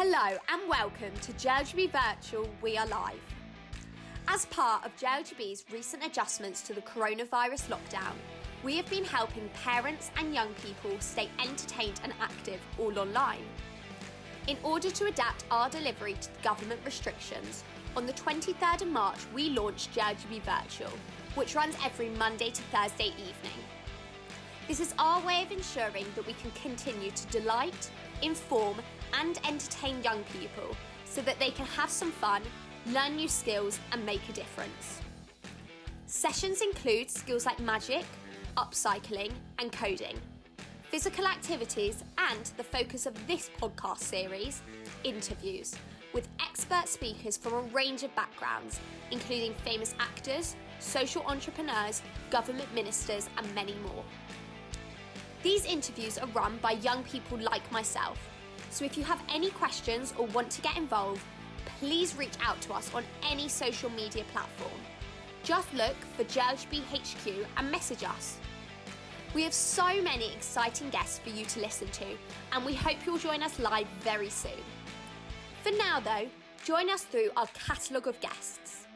Hello and welcome to JLGB Virtual We Are Live. As part of JLGB's recent adjustments to the coronavirus lockdown, we have been helping parents and young people stay entertained and active all online. In order to adapt our delivery to the government restrictions, on the 23rd of March we launched JLGB Virtual, which runs every Monday to Thursday evening. This is our way of ensuring that we can continue to delight, inform, and entertain young people so that they can have some fun, learn new skills, and make a difference. Sessions include skills like magic, upcycling, and coding, physical activities, and the focus of this podcast series, interviews, with expert speakers from a range of backgrounds, including famous actors, social entrepreneurs, government ministers, and many more. These interviews are run by young people like myself, so if you have any questions or want to get involved, please reach out to us on any social media platform. Just look for JLGB HQ and message us. We have so many exciting guests for you to listen to, and we hope you'll join us live very soon. For now, though, join us through our catalogue of guests.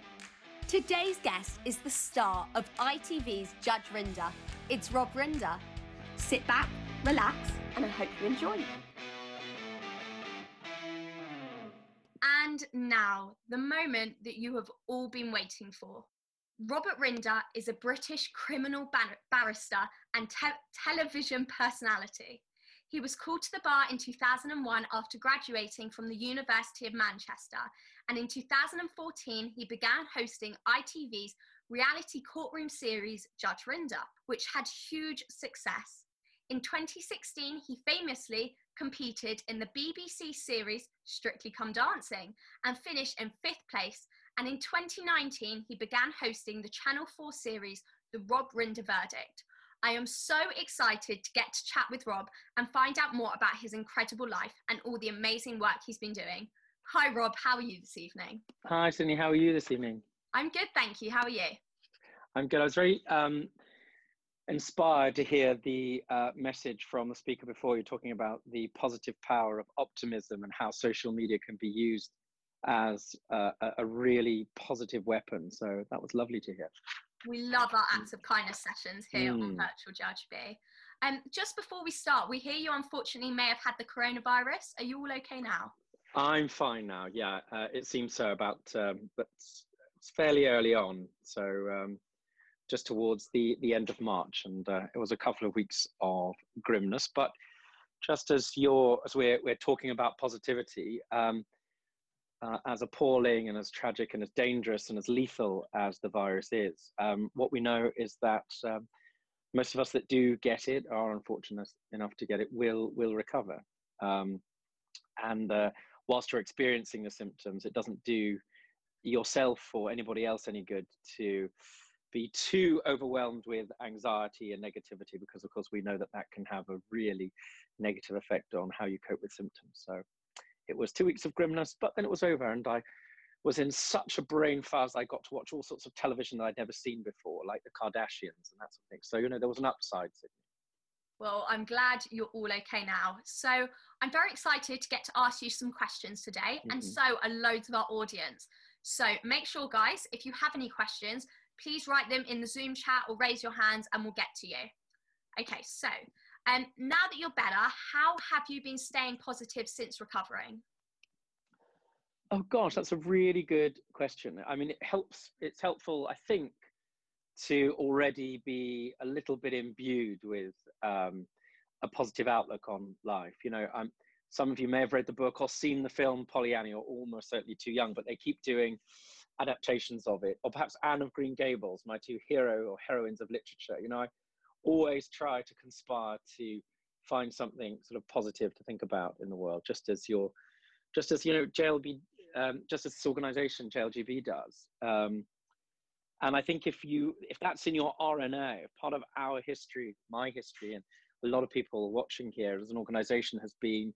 Today's guest is the star of ITV's Judge Rinder. It's Rob Rinder. Sit back, relax, and I hope you enjoy. And now, the moment that you have all been waiting for. Robert Rinder is a British criminal bar- barrister and te- television personality. He was called to the bar in 2001 after graduating from the University of Manchester, and in 2014 he began hosting ITV's reality courtroom series Judge Rinder, which had huge success. In 2016, he famously competed in the BBC series Strictly Come Dancing and finished in fifth place. And in 2019, he began hosting the Channel 4 series The Rob Rinder Verdict. I am so excited to get to chat with Rob and find out more about his incredible life and all the amazing work he's been doing. Hi, Rob. How are you this evening? Hi, Sydney. How are you this evening? I'm good, thank you. How are you? I'm good. I was very um, inspired to hear the uh, message from the speaker before you talking about the positive power of optimism and how social media can be used as uh, a really positive weapon. So that was lovely to hear. We love our acts of kindness sessions here mm. on Virtual Judge B. Um, just before we start, we hear you unfortunately may have had the coronavirus. Are you all okay now? I'm fine now. Yeah, uh, it seems so. About, um, but it's fairly early on. So um, just towards the, the end of March, and uh, it was a couple of weeks of grimness. But just as you're, as we're, we're talking about positivity, um, uh, as appalling and as tragic and as dangerous and as lethal as the virus is, um, what we know is that um, most of us that do get it are unfortunate enough to get it will will recover. Um, and uh, whilst you're experiencing the symptoms, it doesn't do yourself or anybody else any good to be too overwhelmed with anxiety and negativity because of course we know that that can have a really negative effect on how you cope with symptoms so it was two weeks of grimness but then it was over and i was in such a brain fuzz i got to watch all sorts of television that i'd never seen before like the kardashians and that sort of thing so you know there was an upside Sydney. Well, I'm glad you're all okay now. So, I'm very excited to get to ask you some questions today, mm-hmm. and so are loads of our audience. So, make sure, guys, if you have any questions, please write them in the Zoom chat or raise your hands and we'll get to you. Okay, so um, now that you're better, how have you been staying positive since recovering? Oh gosh, that's a really good question. I mean, it helps. It's helpful, I think, to already be a little bit imbued with um, a positive outlook on life. You know, um, some of you may have read the book or seen the film Pollyanna. You're almost certainly too young, but they keep doing adaptations of it, or perhaps Anne of Green Gables, my two hero or heroines of literature. You know, I always try to conspire to find something sort of positive to think about in the world, just as your, just as you know, JLB, um, just as this organization JLGB does. Um, and I think if you, if that's in your RNA, part of our history, my history, and a lot of people watching here as an organization has been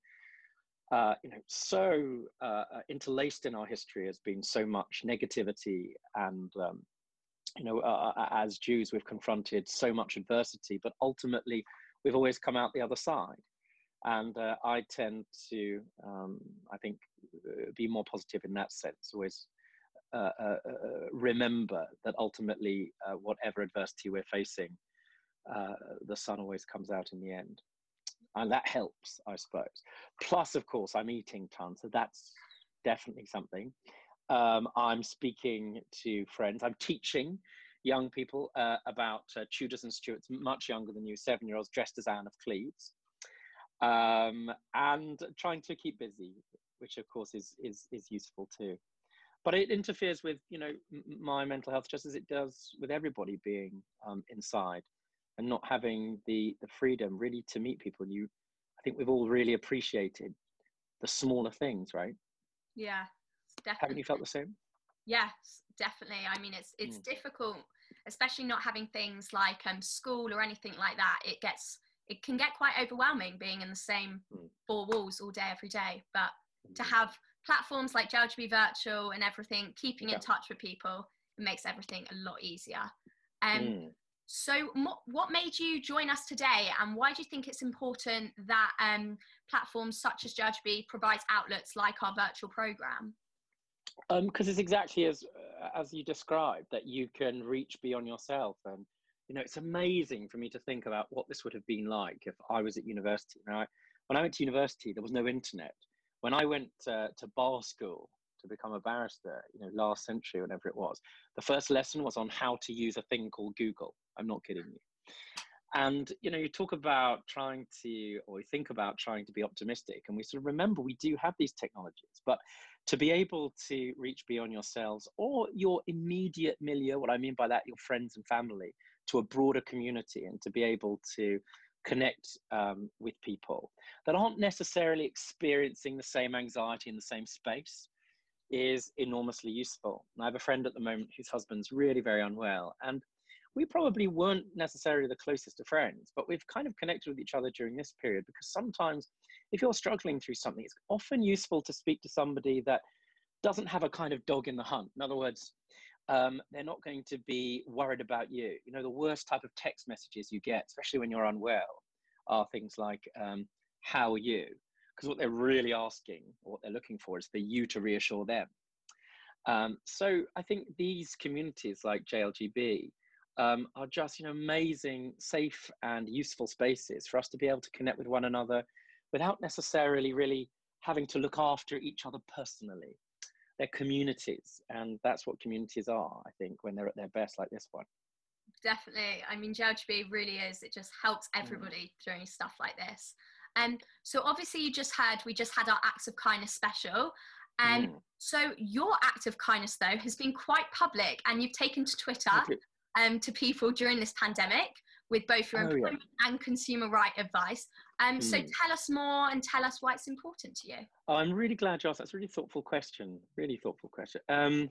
uh, you know, so uh, uh, interlaced in our history has been so much negativity and, um, you know, uh, uh, as Jews, we've confronted so much adversity, but ultimately we've always come out the other side. And uh, I tend to, um, I think, uh, be more positive in that sense. Always uh, uh, uh remember that ultimately, whatever adversity we're facing, the sun always comes out in the end. And that helps, I suppose. Plus, of course, I'm eating tons, so that's definitely something. Um, I'm speaking to friends. I'm teaching young people uh, about uh, Tudors and Stuarts, much younger than you, seven year olds dressed as Anne of Cleves, um, and trying to keep busy, which of course is, is, is useful too. But it interferes with, you know, my mental health just as it does with everybody being um, inside and not having the, the freedom really to meet people. You, I think we've all really appreciated the smaller things, right? Yeah, definitely. Haven't you felt the same? Yes, definitely. I mean, it's it's mm. difficult, especially not having things like um, school or anything like that. It gets it can get quite overwhelming being in the same mm. four walls all day every day. But to mm. have platforms like JLGB Virtual and everything, keeping yeah. in touch with people, it makes everything a lot easier. Um, mm. So, what made you join us today, and why do you think it's important that um, platforms such as JLGB provides outlets like our virtual program? Because um, it's exactly as uh, as you described that you can reach beyond yourself, and you know it's amazing for me to think about what this would have been like if I was at university. Now, I, when I went to university, there was no internet. When I went uh, to bar school, to become a barrister, you know, last century, whatever it was. The first lesson was on how to use a thing called Google. I'm not kidding you. And you know, you talk about trying to, or you think about trying to be optimistic, and we sort of remember we do have these technologies, but to be able to reach beyond yourselves or your immediate milieu, what I mean by that, your friends and family, to a broader community, and to be able to connect um, with people that aren't necessarily experiencing the same anxiety in the same space is enormously useful. And I have a friend at the moment whose husband's really very unwell. And we probably weren't necessarily the closest of friends, but we've kind of connected with each other during this period because sometimes if you're struggling through something, it's often useful to speak to somebody that doesn't have a kind of dog in the hunt. In other words, um, they're not going to be worried about you. You know, the worst type of text messages you get, especially when you're unwell, are things like, um, How are you? because what they're really asking or what they're looking for is for you to reassure them. Um, so I think these communities like JLGB um, are just you know amazing, safe and useful spaces for us to be able to connect with one another without necessarily really having to look after each other personally. They're communities, and that's what communities are. I think when they're at their best, like this one. Definitely. I mean, JLGB really is. It just helps mm. everybody mm. through stuff like this. Um, so obviously you just had we just had our acts of kindness special. And um, mm. so your act of kindness though has been quite public and you've taken to Twitter um, to people during this pandemic with both your oh, employment yeah. and consumer right advice. Um, mm. So tell us more and tell us why it's important to you. Oh, I'm really glad you asked. That's a really thoughtful question. Really thoughtful question. Um,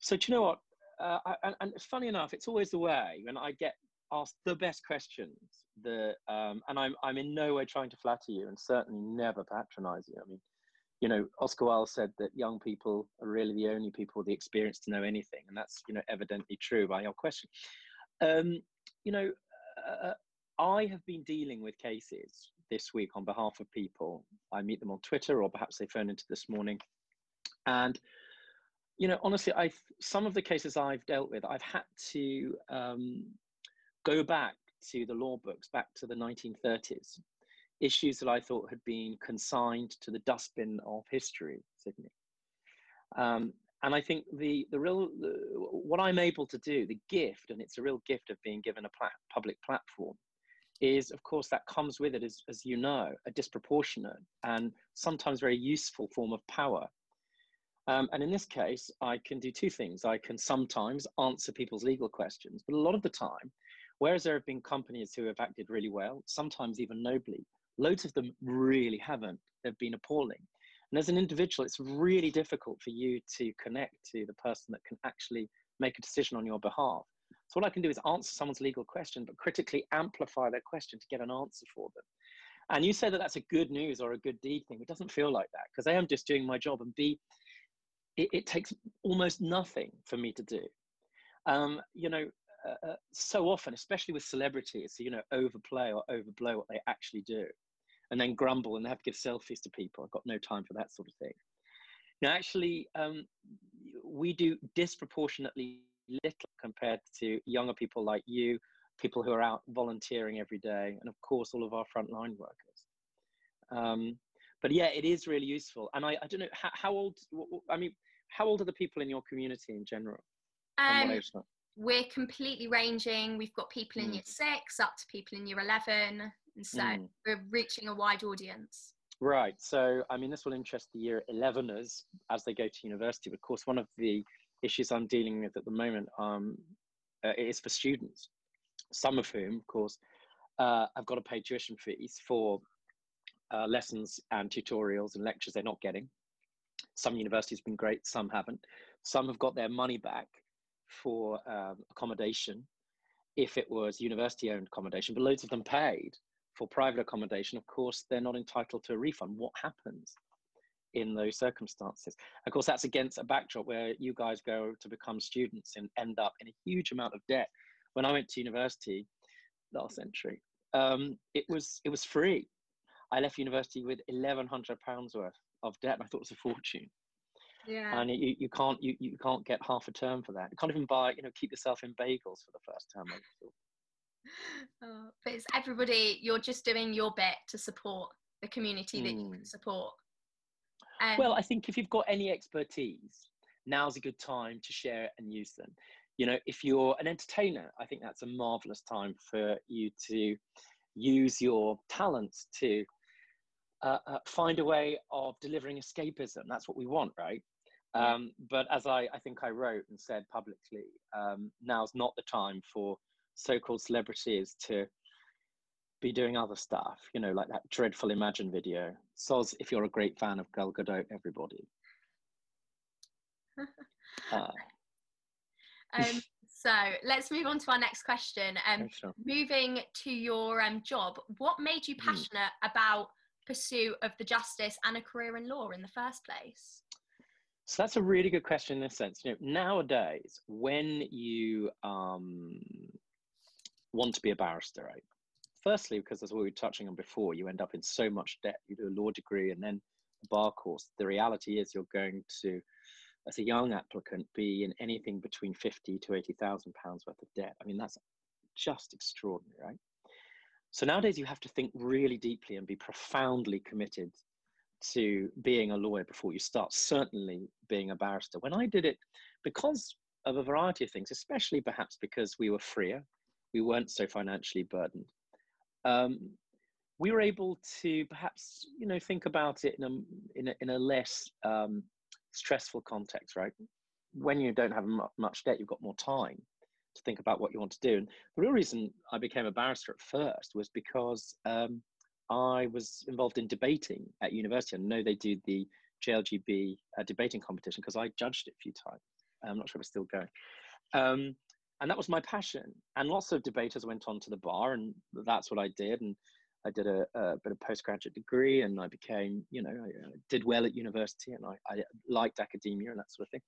so do you know what? Uh, I, and, and funny enough, it's always the way when I get asked the best questions the um, and I'm I'm in no way trying to flatter you, and certainly never patronize you. I mean, you know, Oscar Wilde said that young people are really the only people with the experience to know anything, and that's you know evidently true by your question. Um, you know, uh, I have been dealing with cases this week on behalf of people. I meet them on Twitter, or perhaps they phone into this morning, and you know, honestly, I some of the cases I've dealt with, I've had to um, go back to the law books back to the 1930s, issues that I thought had been consigned to the dustbin of history, Sydney. Um, and I think the the real the, what I'm able to do, the gift, and it's a real gift of being given a public platform, is of course that comes with it, as, as you know, a disproportionate and sometimes very useful form of power. Um, and in this case, I can do two things. I can sometimes answer people's legal questions, but a lot of the time, Whereas there have been companies who have acted really well, sometimes even nobly, loads of them really haven't. They've been appalling. And as an individual, it's really difficult for you to connect to the person that can actually make a decision on your behalf. So what I can do is answer someone's legal question, but critically amplify their question to get an answer for them. And you say that that's a good news or a good deed thing. It doesn't feel like that because A, I'm just doing my job, and B, it, it takes almost nothing for me to do. Um, you know, uh, uh, so often, especially with celebrities, you know, overplay or overblow what they actually do. And then grumble and have to give selfies to people. I've got no time for that sort of thing. Now, actually, um, we do disproportionately little compared to younger people like you, people who are out volunteering every day, and of course, all of our frontline workers. Um, but yeah, it is really useful. And I, I don't know how, how, old. I mean, how old are the people in your community in general? Um, we're completely ranging. We've got people in mm. year six up to people in year eleven, and so mm. we're reaching a wide audience. Right. So, I mean, this will interest the year 11ers as they go to university. But of course, one of the issues I'm dealing with at the moment um, uh, is for students, some of whom, of course, uh, have got to pay tuition fees for uh, lessons and tutorials and lectures they're not getting. Some universities have been great, some haven't. Some have got their money back for um, accommodation if it was university owned accommodation, but loads of them paid for private accommodation. Of course, they're not entitled to a refund. What happens in those circumstances? Of course, that's against a backdrop where you guys go to become students and end up in a huge amount of debt. When I went to university last century, um, it was it was free. I left university with eleven hundred pounds worth of debt, and I thought it was a fortune. Yeah. And you, you can't you, you can't get half a term for that. You can't even buy you know keep yourself in bagels for the first term. Oh, but it's everybody. You're just doing your bit to support the community that mm. you can hmm. support. Um, well, I think if you've got any expertise, now's a good time to share it and use them. You know, if you're an entertainer, I think that's a marvelous time for you to use your talents to uh, uh, find a way of delivering escapism. That's what we want, right? Um, but as I, I think I wrote and said publicly, um, now's not the time for so-called celebrities to be doing other stuff, you know, like that dreadful Imagine video. Soz, if you're a great fan of Gal Gadot, everybody. uh. um, so let's move on to our next question. Um, sure. Moving to your um, job, what made you hmm. passionate mm. about pursuit of the justice and a career in law in the first place? So that's a really good question in this sense. You know, nowadays, when you um, want to be a barrister, right? Firstly, because as we were touching on before, you end up in so much debt. You do a law degree and then a bar course. The reality is you're going to, as a young applicant, be in anything between fifty to eighty thousand pounds worth of debt. I mean, that's just extraordinary, right? So nowadays you have to think really deeply and be profoundly committed to being a lawyer before you start, certainly being a barrister. When I did it, because of a variety of things, especially perhaps because we were freer, we weren't so financially burdened. Um, we were able to perhaps, you know, think about it in a, in a, in a less um, stressful context, right? When you don't have much debt, you've got more time to think about what you want to do. And the real reason I became a barrister at first was because um, I was involved in debating at university. I know they do the JLGB uh, debating competition because I judged it a few times. I'm not sure if it's still going. Um, and that was my passion. And lots of debaters went on to the bar, and that's what I did. And I did a, a bit of postgraduate degree, and I became, you know, I, I did well at university, and I, I, liked academia and that sort of thing.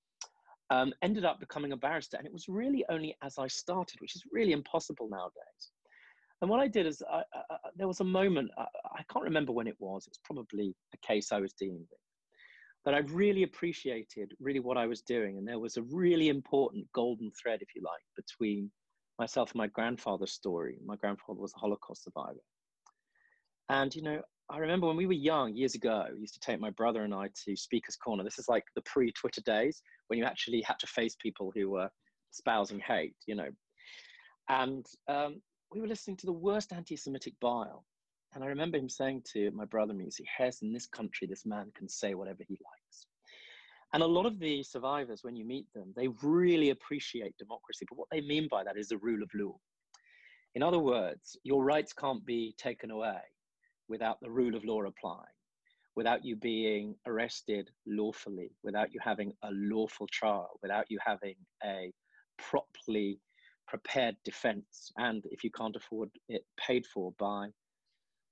Um, ended up becoming a barrister, and it was really only as I started, which is really impossible nowadays. And what I did is, I, there was a moment I can't remember when it was. It's probably a case I was dealing with but I really appreciated really what I was doing. And there was a really important golden thread, if you like, between myself and my grandfather's story. My grandfather was a Holocaust survivor. And, you know, I remember when we were young years ago, I used to take my brother and I to Speaker's Corner. This is like the pre Twitter days when you actually had to face people who were espousing hate, you know. And um, we were listening to the worst anti Semitic bile and I remember him saying to my brother Musi, Hes, in this country, this man can say whatever he likes. And a lot of the survivors, when you meet them, they really appreciate democracy. But what they mean by that is the rule of law. In other words, your rights can't be taken away without the rule of law applying, without you being arrested lawfully, without you having a lawful trial, without you having a properly prepared defense, and if you can't afford it, paid for by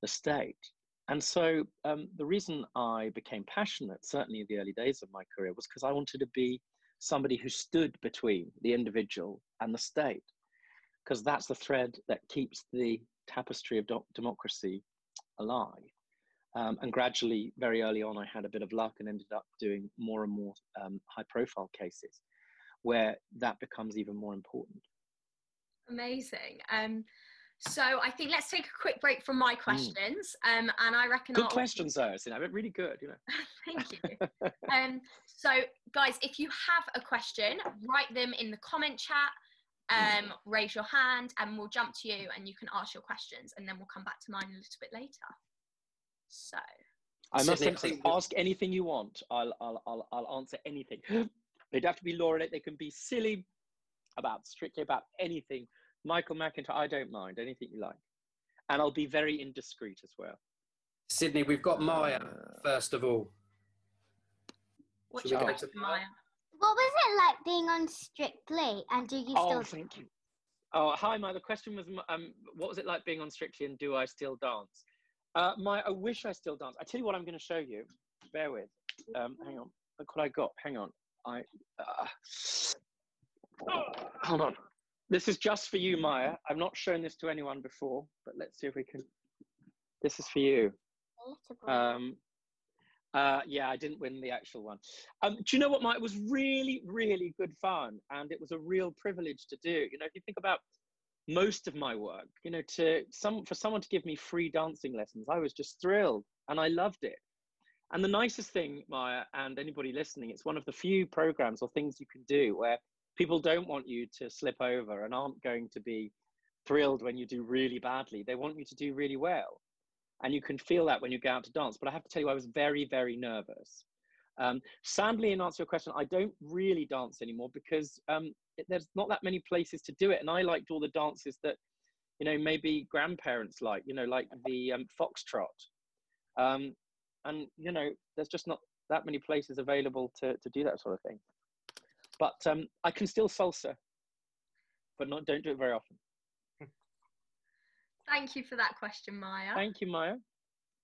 the state. And so um, the reason I became passionate, certainly in the early days of my career, was because I wanted to be somebody who stood between the individual and the state, because that's the thread that keeps the tapestry of do- democracy alive. Um, and gradually, very early on, I had a bit of luck and ended up doing more and more um, high profile cases where that becomes even more important. Amazing. Um, so I think let's take a quick break from my mm. questions. Mm. Um, and I reckon good I'll... questions, though. So, really good. You know. Thank you. um, so, guys, if you have a question, write them in the comment chat. Um, mm. raise your hand, and we'll jump to you, and you can ask your questions, and then we'll come back to mine a little bit later. So. I must say, ask anything you want. I'll, I'll, I'll, I'll answer anything. They'd have to be law They can be silly about strictly about anything Michael McIntyre, I don't mind anything you like, and I'll be very indiscreet as well. Sydney, we've got Maya first of all. What you got, Maya? What was it like being on Strictly, and do you oh, still? Oh, thank you. Oh, hi, Maya. The question was, um, what was it like being on Strictly, and do I still dance? Uh, Maya, I wish I still dance. I tell you what, I'm going to show you. Bear with. Um, hang on. Look what I got. Hang on. I. Uh, oh, hold on. This is just for you, Maya. I've not shown this to anyone before, but let's see if we can. This is for you. Um, uh, yeah, I didn't win the actual one. Um, do you know what, Maya? It was really, really good fun, and it was a real privilege to do. You know, if you think about most of my work, you know, to some for someone to give me free dancing lessons, I was just thrilled, and I loved it. And the nicest thing, Maya, and anybody listening, it's one of the few programs or things you can do where people don't want you to slip over and aren't going to be thrilled when you do really badly. They want you to do really well. And you can feel that when you go out to dance. But I have to tell you, I was very, very nervous. Um, sadly, in answer to your question, I don't really dance anymore because um, it, there's not that many places to do it. And I liked all the dances that, you know, maybe grandparents like, you know, like the um, foxtrot. Um, and, you know, there's just not that many places available to, to do that sort of thing. But um, I can still salsa, but not don't do it very often. Thank you for that question, Maya. Thank you, Maya.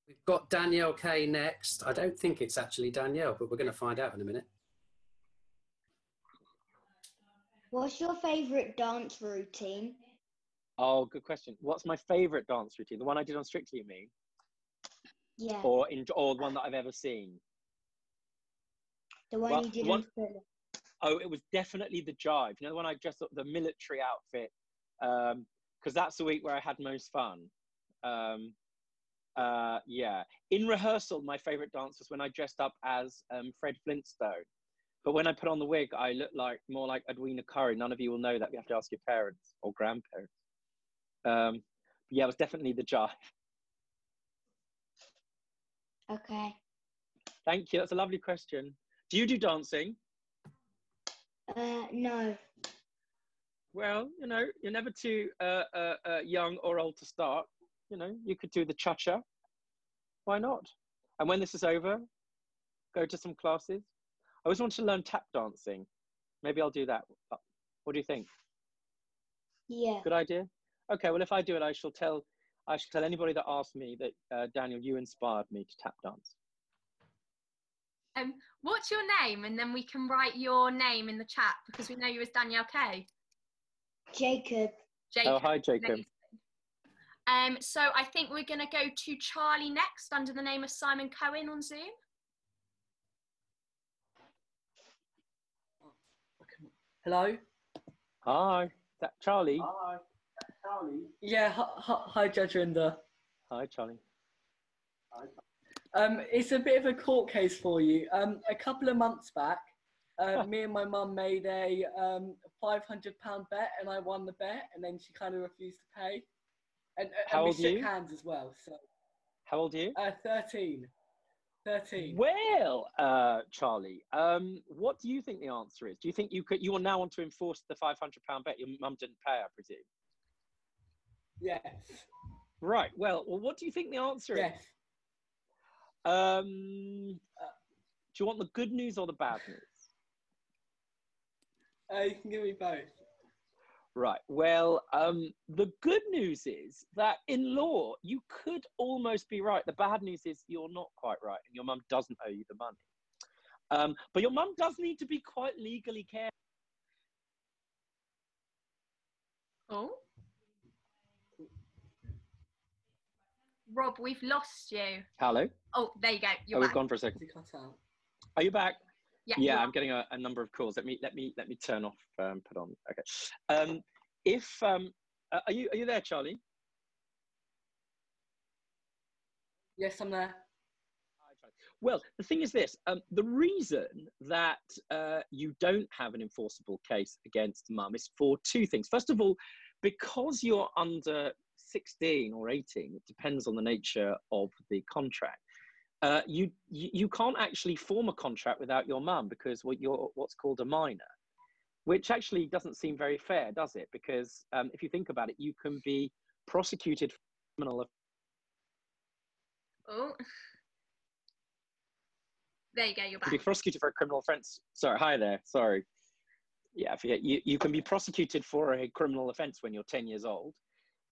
We've got Danielle K next. I don't think it's actually Danielle, but we're going to find out in a minute. What's your favourite dance routine? Oh, good question. What's my favourite dance routine? The one I did on Strictly, you mean? Yeah. Or in, or the one that I've ever seen? The one well, you did one, oh, it was definitely the jive. You know, when I dressed up the military outfit, because um, that's the week where I had most fun. Um, uh, yeah. In rehearsal, my favorite dance was when I dressed up as um, Fred Flintstone. But when I put on the wig, I looked like more like Edwina Currie. None of you will know that. You have to ask your parents or grandparents. Um, yeah, it was definitely the jive. Okay. Thank you. That's a lovely question. Do you do dancing? Uh, no. Well, you know, you're never too uh, uh, uh, young or old to start. You know, you could do the cha cha. Why not? And when this is over, go to some classes. I always wanted to learn tap dancing. Maybe I'll do that. Uh, what do you think? Yeah. Good idea. Okay. Well, if I do it, I shall tell. I shall tell anybody that asks me that uh, Daniel, you inspired me to tap dance. Um, what's your name? And then we can write your name in the chat because we know you as Danielle K. Jacob. Jacob. Oh, hi, Jacob. Um, so I think we're going to go to Charlie next under the name of Simon Cohen on Zoom. Hello. Hi. That Charlie? Hi. Charlie. Yeah. Hi, hi Judge Rinder. Hi, Charlie. Hi. Um, it's a bit of a court case for you. Um, a couple of months back, uh, me and my mum made a um, £500 bet and I won the bet and then she kind of refused to pay. And, How and we shook you? hands as well. So. How old are you? Uh, 13. 13. Well, uh, Charlie, um, what do you think the answer is? Do you think you could? You will now want to enforce the five hundred pound bet your mum didn't pay, I presume. Yes. Right. Well, well, what do you think the answer yes. is? Um, uh, do you want the good news or the bad news? Uh, you can give me both. Right. Well, um, the good news is that in law, you could almost be right. The bad news is you're not quite right, and your mum doesn't owe you the money. Um, but your mum does need to be quite legally careful. Oh. Rob, we've lost you. Hello. Oh, there you go. You're oh, back. we've gone for a second. Is it cut out? Are you back? Yeah, yeah i'm getting a, a, number of calls let me let me let me turn off um, put on okay um if um uh, are you are you there charlie Yes, I'm there. well the thing is this um, the reason that uh, you don't have an enforceable case against mum is for two things first of all because you're under 16 or 18 it depends on the nature of the contract uh, you, you can't actually form a contract without your mum because what you're what's called a minor, which actually doesn't seem very fair, does it? Because um, if you think about it, you can be prosecuted for criminal. Oh, there you go. You're back. Be prosecuted for a criminal offence. Sorry, hi there. Sorry. Yeah, I forget. You you can be prosecuted for a criminal offence when you're 10 years old,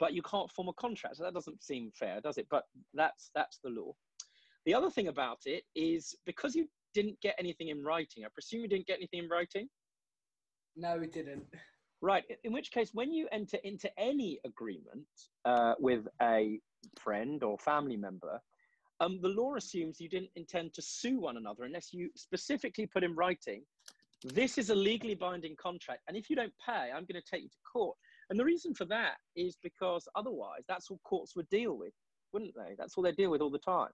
but you can't form a contract. So that doesn't seem fair, does it? But that's that's the law. The other thing about it is because you didn't get anything in writing, I presume you didn't get anything in writing? No, we didn't. Right. In which case, when you enter into any agreement uh, with a friend or family member, um, the law assumes you didn't intend to sue one another unless you specifically put in writing, this is a legally binding contract. And if you don't pay, I'm going to take you to court. And the reason for that is because otherwise, that's all courts would deal with, wouldn't they? That's all they deal with all the time.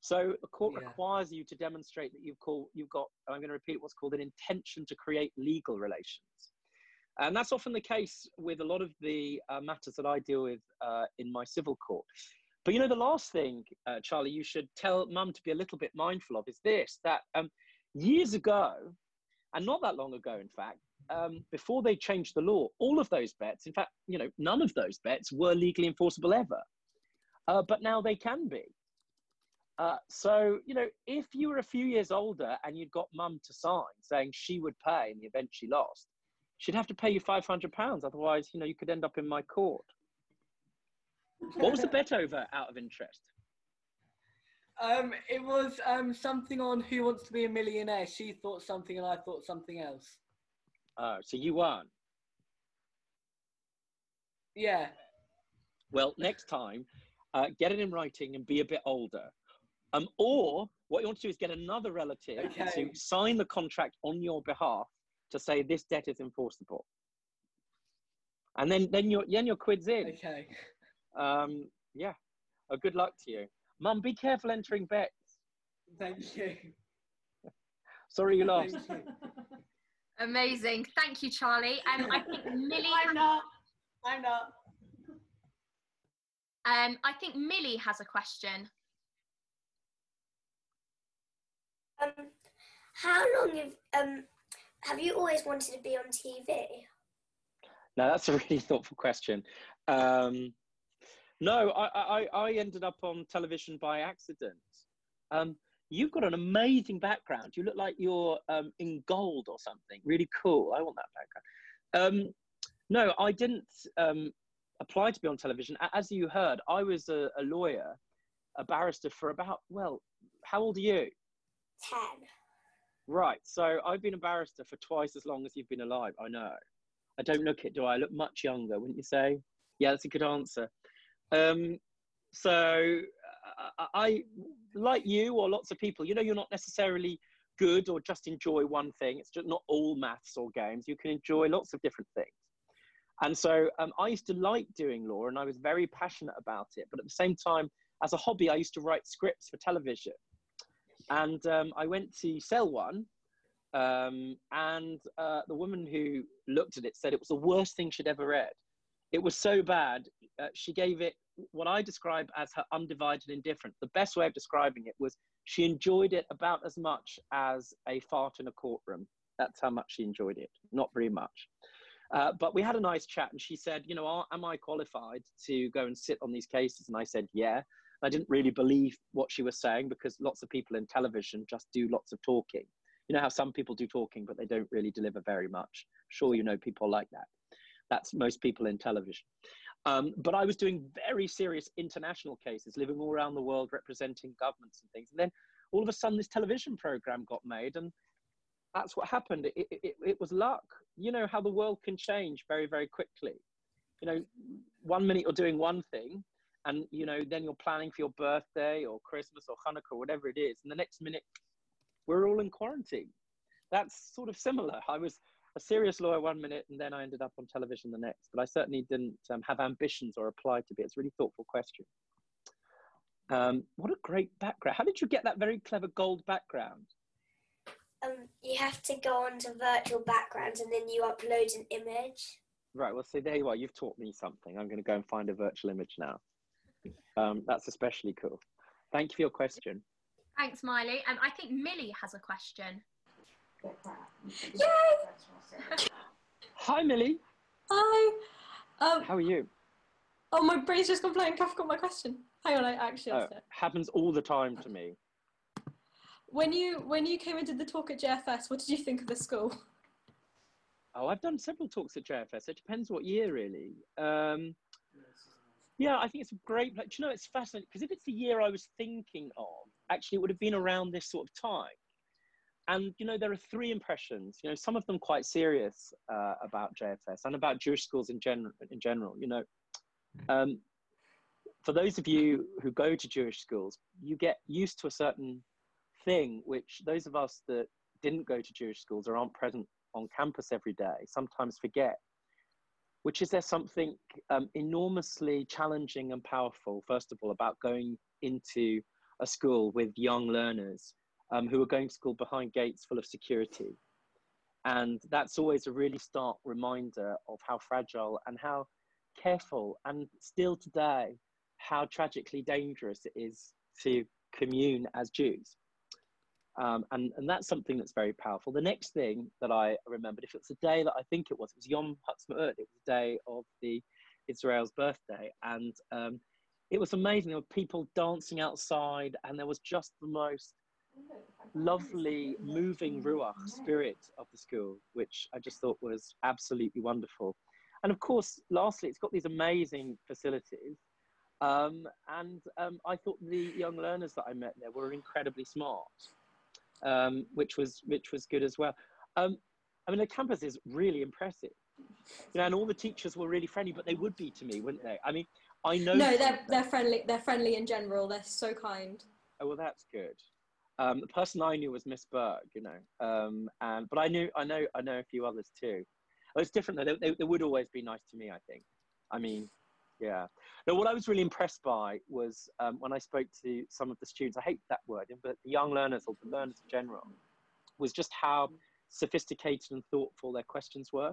So a court Yeah. requires you to demonstrate that you've called, you've got. I'm going to repeat what's called an intention to create legal relations, and that's often the case with a lot of the uh, matters that I deal with uh, in my civil court. But you know, the last thing, uh, Charlie, you should tell mum to be a little bit mindful of is this: that um, years ago, and not that long ago, in fact, um, before they changed the law, all of those bets, in fact, you know, none of those bets were legally enforceable ever. Uh, but now they can be. Uh, so, you know, if you were a few years older and you'd got mum to sign saying she would pay in the event she lost, she'd have to pay you £500. Otherwise, you know, you could end up in my court. What was the bet over out of interest? Um, it was um, something on Who Wants to Be a Millionaire. She thought something and I thought something else. Oh, so you won. Yeah. Well, next time, uh, get it in writing and be a bit older. Um, or what you want to do is get another relative Okay. to sign the contract on your behalf to say this debt is enforceable. And then, then your then your quid's in. Okay. Um, yeah. Oh, good luck to you, Mum. Be careful entering bets. Thank you. Sorry you lost. Thank you. Amazing. Thank you, Charlie. Um, I think Millie. I'm not. I'm not. Um, I think Millie has a question. Um, how long have um have you always wanted to be on TV? Now that's a really thoughtful question. Um, no, I, I, I ended up on television by accident. Um, you've got an amazing background. You look like you're um, in gold or something. Really cool. I want that background. Um, no, I didn't um, apply to be on television. As you heard, I was a, a lawyer, a barrister for about, well, how old are you? Ten. Right. So I've been a barrister for twice as long as you've been alive. I know. I don't look it, do I? I look much younger, wouldn't you say? Yeah, that's a good answer. Um, so I, like you or lots of people, you know, you're not necessarily good or just enjoy one thing. It's just not all maths or games. You can enjoy lots of different things. And so um, I used to like doing law and I was very passionate about it. But at the same time, as a hobby, I used to write scripts for television. And um, I went to sell one. Um, and uh, the woman who looked at it said it was the worst thing she'd ever read. It was so bad. Uh, she gave it what I describe as her undivided indifference. The best way of describing it was she enjoyed it about as much as a fart in a courtroom. That's how much she enjoyed it. Not very much. Uh, but we had a nice chat, and she said, "You know, are, am I qualified to go and sit on these cases?" And I said, "Yeah." I didn't really believe what she was saying because lots of people in television just do lots of talking. You know how some people do talking, but they don't really deliver very much. Sure, you know people like that. That's most people in television. Um, but I was doing very serious international cases, living all around the world, representing governments and things. And then all of a sudden, this television program got made, and that's what happened. It, it, it was luck. You know how the world can change very, very quickly. You know, one minute you're doing one thing, and you know then you're planning for your birthday or christmas or hanukkah or whatever it is and the next minute we're all in quarantine that's sort of similar i was a serious lawyer one minute and then i ended up on television the next. But i certainly didn't um, have ambitions or apply to be. It's a really thoughtful question. Um, what a great background. How did you get that very clever gold background? Um, you have to go onto virtual backgrounds and then you upload an image. Right well see there you are. You've taught me something. I'm going to go and find a virtual image now. Um, that's especially cool. Thank you for your question. Thanks, Miley. And um, I think Millie has a question. Yay! Hi, Millie. Hi. Um, How are you? Oh, my brain's just gone blank. I forgot my question. Hang on, I actually oh, it. Happens all the time to me. When you when you came and did the talk at JFS, what did you think of the school? Oh, I've done several talks at JFS. It depends what year, really. Um, yeah, I think it's a great. Like, you know, it's fascinating because if it's the year I was thinking of, actually, it would have been around this sort of time. And you know, there are three impressions. You know, some of them quite serious uh, about JFS and about Jewish schools in general. In general, you know, um, for those of you who go to Jewish schools, you get used to a certain thing, which those of us that didn't go to Jewish schools or aren't present on campus every day sometimes forget which is there something um, enormously challenging and powerful, first of all, about going into a school with young learners um, who are going to school behind gates full of security. And that's always a really stark reminder of how fragile and how careful, and still today, how tragically dangerous it is to commune as Jews. Um, and, and that's something that's very powerful. The next thing that I remembered, if it was a day that I think it was, it was Yom Ha'atzmaut, it was the day of the Israel's birthday. And um, it was amazing. There were people dancing outside, and there was just the most lovely, moving Ruach spirit of the school, which I just thought was absolutely wonderful. And of course, lastly, it's got these amazing facilities. Um, and um, I thought the young learners that I met there were incredibly smart um, which was which was good as well. Um, I mean, the campus is really impressive, you know, and all the teachers were really friendly, but they would be to me, wouldn't they? I mean, I know. No, they're they're friendly. They're friendly in general. They're so kind. Oh well, that's good. Um, the person I knew was Miss Berg, you know, um, and but I knew I know I know a few others too. Oh, it's different though. They, they, they would always be nice to me. I think. I mean, yeah. Now, what I was really impressed by was um, when I spoke to some of the students, I hate that word, but the young learners or the learners in general, was just how sophisticated and thoughtful their questions were.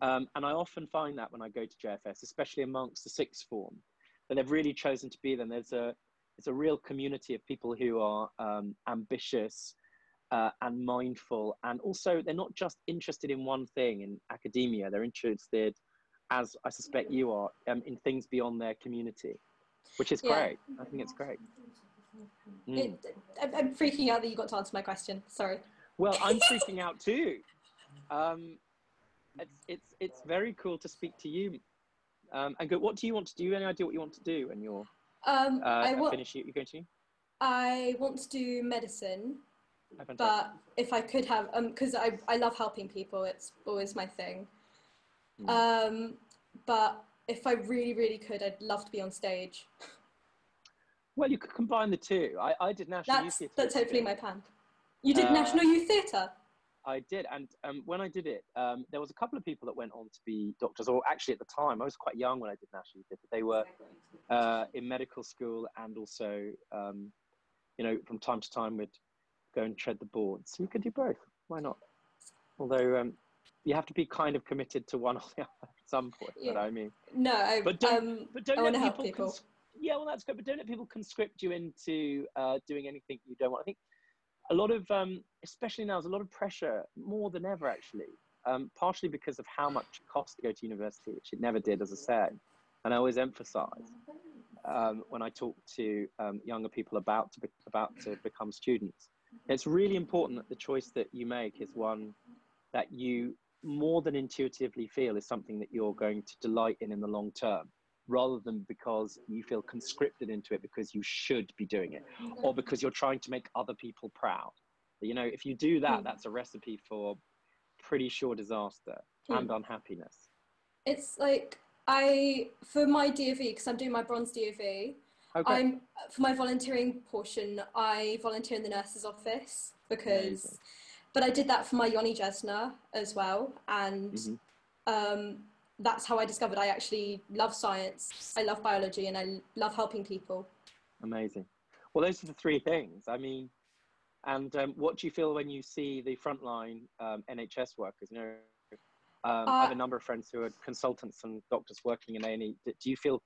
Um, and I often find that when I go to JFS, especially amongst the sixth form, that they've really chosen to be them. There's a, there's a real community of people who are um, ambitious uh, and mindful. And also, they're not just interested in one thing in academia, they're interested as I suspect you are, um, in things beyond their community, which is yeah. great. I think it's great. Mm. It, I'm freaking out that you got to answer my question. Sorry. Well, I'm freaking out too. Um, it's, it's, it's very cool to speak to you. Um, and go, what do you want to do? Any idea what you want to do when you're um, uh, I wa- finish? Going to? I want to do medicine, oh, but if I could have, um because um, I, I love helping people, it's always my thing. Mm. Um, but if I really, really could, I'd love to be on stage. Well, you could combine the two. I, I did National that's, Youth Theatre. That's hopefully my plan. You did uh, National Youth Theatre? I did. And um, when I did it, um, there was a couple of people that went on to be doctors, or actually at the time, I was quite young when I did National Youth Theatre. They were uh, in medical school and also, um, you know, from time to time would go and tread the boards. So you could do both. Why not? Although um, you have to be kind of committed to one or the other at some point. Yeah. But I mean, no, I, but don't, um, but don't let people. people. Cons- yeah, well, that's good. But don't let people conscript you into uh, doing anything you don't want. I think a lot of, um, especially now, there's a lot of pressure more than ever, actually. Um, partially because of how much it costs to go to university, which it never did, as I said. And I always emphasize um, when I talk to um, younger people about to be, about to become students, it's really important that the choice that you make is one that you more than intuitively feel is something that you're going to delight in in the long term rather than because you feel conscripted into it because you should be doing it or because you're trying to make other people proud you know if you do that hmm. that's a recipe for pretty sure disaster and hmm. unhappiness it's like I for my DofE because I'm doing my bronze DofE. Okay. I'm for my volunteering portion. I volunteer in the nurse's office because, Amazing. but I did that for my Yoni Jesner as well, and mm-hmm. um, that's how I discovered I actually love science. I love biology, and I love helping people. Amazing. Well, those are the three things. I mean, and um, what do you feel when you see the frontline um, NHS workers? You know, um, uh, I have a uh, number of friends who are consultants and doctors working in A&E. Do you feel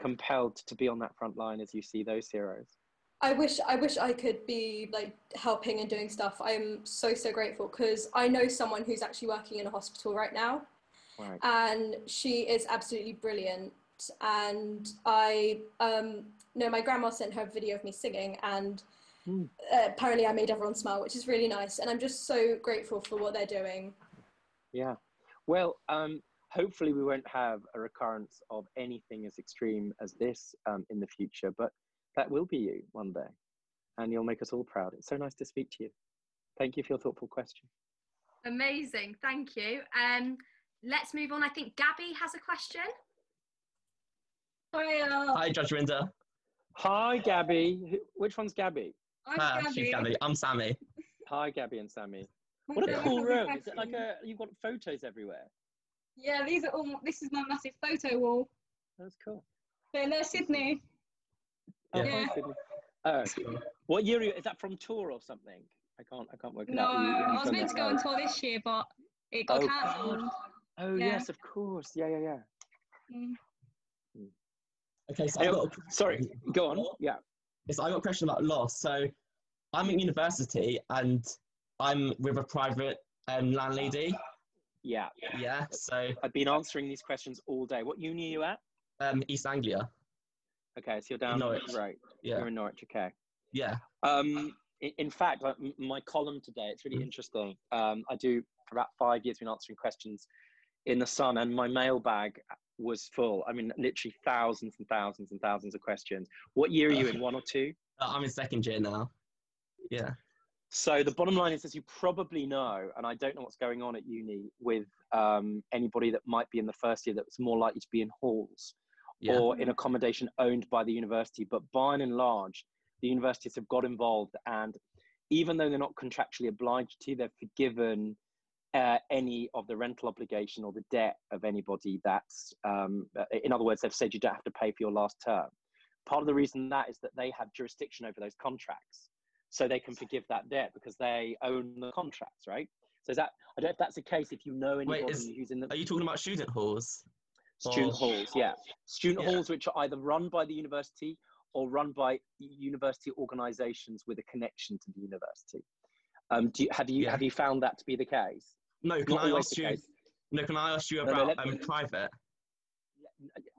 compelled to be on that front line as you see those heroes? I wish I wish I could be like helping and doing stuff. I'm so so grateful because I know someone who's actually working in a hospital right now, right. and she is absolutely brilliant. And I um, know my grandma sent her a video of me singing, and mm. uh, apparently I made everyone smile, which is really nice. And I'm just so grateful for what they're doing. Yeah, well, um, hopefully we won't have a recurrence of anything as extreme as this um, in the future, but that will be you one day, and you'll make us all proud. It's so nice to speak to you. Thank you for your thoughtful question. Amazing, thank you. Um, let's move on. I think Gabby has a question. Hi, uh... Hi, Judge Rinder. Hi, Gabby. Which one's Gabby? I'm uh, Gabby. Gabby. I'm Sammy. Hi, Gabby and Sammy. What a cool room! Is it like a you've got photos everywhere? Yeah, these are all. This is my massive photo wall. That's cool. So there's Sydney. Oh, yeah. Sydney. Oh, what year is that from tour or something? I can't. I can't work it no, out. No, I was meant to go on tour this year, but it got oh, cancelled. Oh yeah. yes, of course. Yeah, yeah, yeah. Mm. Okay, so I got. A, sorry, go on. Yeah. Yes, I got a question about loss. So, I'm at university and I'm with a private um, landlady. Yeah. Yeah. So I've been answering these questions all day. What uni are you at? Um, East Anglia. Okay, so you're down in Norwich. Right. Yeah. You're in Norwich. Okay. Yeah. Um, in, in fact, my column today, it's really mm-hmm. interesting. Um, I do for about five years been answering questions in the Sun, and my mailbag was full. I mean, literally thousands and thousands and thousands of questions. What year are you in? One or two? Uh, I'm in second year now. Yeah. So the bottom line is, as you probably know, and I don't know what's going on at uni with um, anybody that might be in the first year that's more likely to be in halls yeah. or in accommodation owned by the university. But by and large, the universities have got involved, and even though they're not contractually obliged to, they've forgiven uh, any of the rental obligation or the debt of anybody that's, um, in other words, they've said you don't have to pay for your last term. Part of the reason that is that they have jurisdiction over those contracts so they can forgive that debt because they own the contracts, right? So is that I don't know if that's the case. If you know anybody Wait, is, who's in the, are you talking about student halls? Student or... halls, yeah, student yeah. halls which are either run by the university or run by university organisations with a connection to the university. Um, do you, have you yeah. have you found that to be the case? No, can Not I ask you? No, can I ask you about no, no, um, private?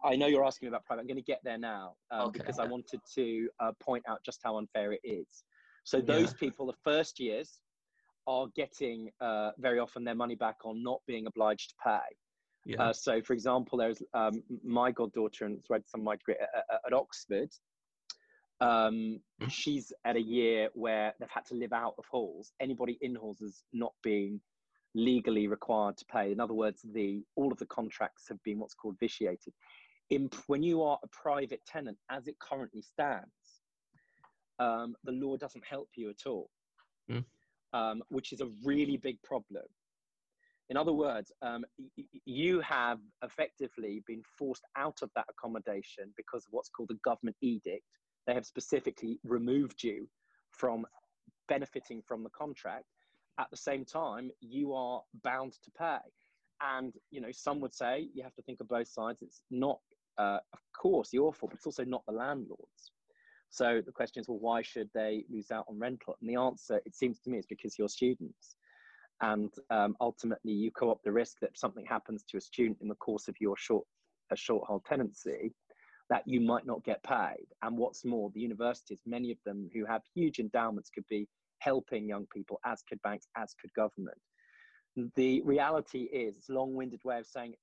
I know you're asking about private. I'm going to get there now um, okay, because. I wanted to uh, point out just how unfair it is. So those yeah. people, the first years, are getting uh, very often their money back on not being obliged to pay. Yeah. Uh, so, for example, there's um, my goddaughter and read some my degree at, at Oxford. Um, mm-hmm. she's at a year where they've had to live out of halls. Anybody in halls has not been legally required to pay. In other words, the all of the contracts have been what's called vitiated. In, when you are a private tenant, as it currently stands, um, the law doesn't help you at all, mm. um, which is a really big problem. In other words, um, y- you have effectively been forced out of that accommodation because of what's called a government edict. They have specifically removed you from benefiting from the contract. At the same time, you are bound to pay. And you know, some would say you have to think of both sides. It's not, uh, of course, your fault, but it's also not the landlord's. So the question is, well, why should they lose out on rental? And the answer, it seems to me, is because you're students. And um, ultimately, you co-op the risk that something happens to a student in the course of your short, a short hold tenancy, that you might not get paid. And what's more, the universities, many of them who have huge endowments, could be helping young people, as could banks, as could government. The reality is, it's a long-winded way of saying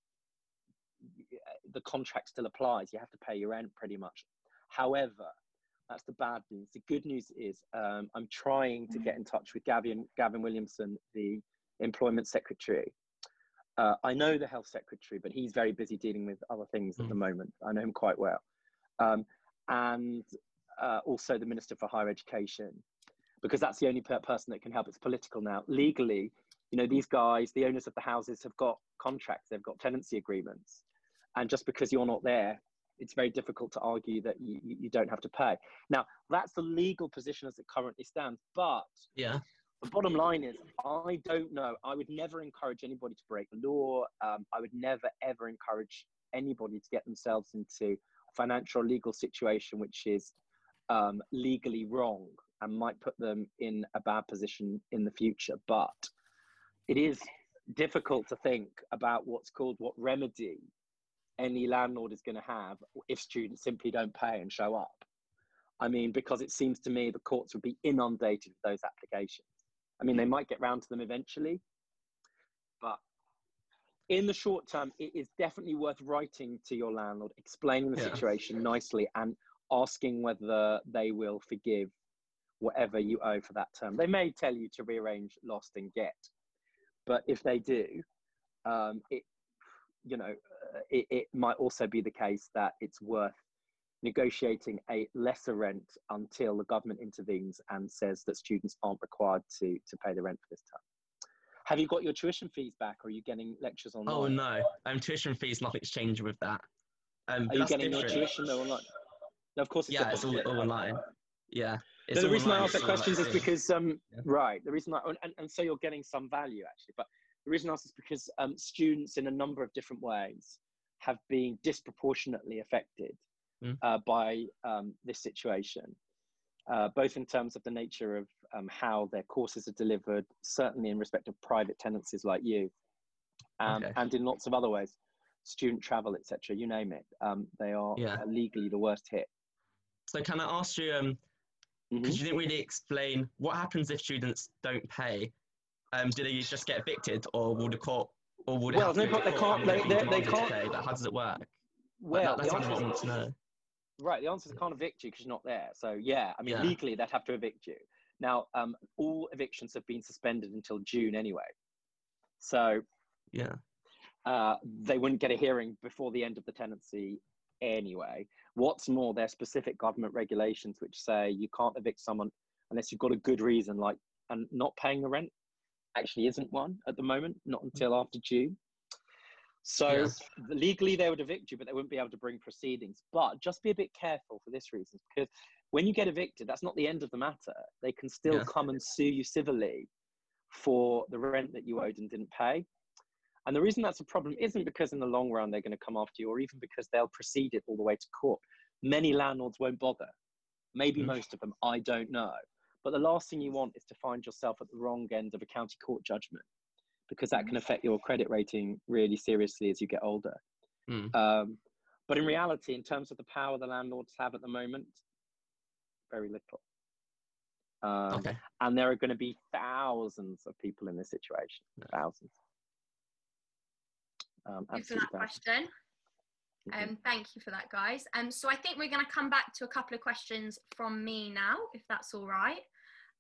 the contract still applies. You have to pay your rent pretty much. However, that's the bad news. The good news is um, I'm trying to get in touch with Gavin, Gavin Williamson, the employment secretary, uh, I know the health secretary, but he's very busy dealing with other things mm. at the mm. moment. I know him quite well. Um, and uh, also the Minister for Higher Education, because that's the only person that can help. It's political now. Legally, you know, these guys, the owners of the houses, have got contracts, they've got tenancy agreements. And just because you're not there, it's very difficult to argue that you, you don't have to pay. Now, that's the legal position as it currently stands. But yeah. the bottom line is, I don't know. I would never encourage anybody to break the law. Um, I would never, ever encourage anybody to get themselves into a financial or legal situation which is um, legally wrong and might put them in a bad position in the future. But it is difficult to think about what's called what remedy any landlord is going to have if students simply don't pay and show up. I mean, because it seems to me the courts would be inundated with those applications. I mean, they might get round to them eventually, but in the short term, it is definitely worth writing to your landlord, explaining the yeah. situation nicely, and asking whether they will forgive whatever you owe for that term. They may tell you to rearrange lost and get, but if they do, um, it you know uh, it, it might also be the case that it's worth negotiating a lesser rent until the government intervenes and says that students aren't required to to pay the rent for this term. Have you got your tuition fees back, or are you getting lectures online? Oh no, um, tuition fees nothing's changed with that. Um, are you getting different. your tuition though online? No, of course. It's yeah, it's all, all online. Yeah. So the reason I ask that question is because, um, yeah. right, the reason I, and, and so you're getting some value actually, but the reason I ask is because um, students in a number of different ways have been disproportionately affected mm. uh, by um, this situation, uh, both in terms of the nature of um, how their courses are delivered, certainly in respect of private tenancies like you, um, okay. and in lots of other ways, student travel, etc. You name it, um, they are yeah. legally the worst hit. So can I ask you, because um, mm-hmm. you didn't really explain what happens if students don't pay? Um, do they just get evicted, or will the court, or will well, they, they can't. They, they, they can't. Pay? How does it work? Well, that, that's what I want to know. Right, the answer is can't evict you because you're not there. So yeah, I mean yeah. legally they'd have to evict you. Now, um, all evictions have been suspended until June anyway. So yeah, uh, they wouldn't get a hearing before the end of the tenancy anyway. What's more, there are specific government regulations which say you can't evict someone unless you've got a good reason, like and not paying the rent actually isn't one at the moment, not mm. until after June. So yes. legally they would evict you, but they wouldn't be able to bring proceedings. But just be a bit careful for this reason, because when you get evicted, that's not the end of the matter. They can still come and sue you civilly for the rent that you owed and didn't pay. And the reason that's a problem isn't because in the long run they're going to come after you, or even because they'll proceed it all the way to court. Many landlords won't bother. Maybe mm. most of them, I don't know. But the last thing you want is to find yourself at the wrong end of a county court judgment, because that can mm. affect your credit rating really seriously as you get older. Mm. Um, but in reality, in terms of the power the landlords have at the moment, very little. Um, okay. And there are going to be thousands of people in this situation, thousands. Um, Thanks for that question. Um, thank you for that, guys. Um, so I think we're going to come back to a couple of questions from me now, if that's all right.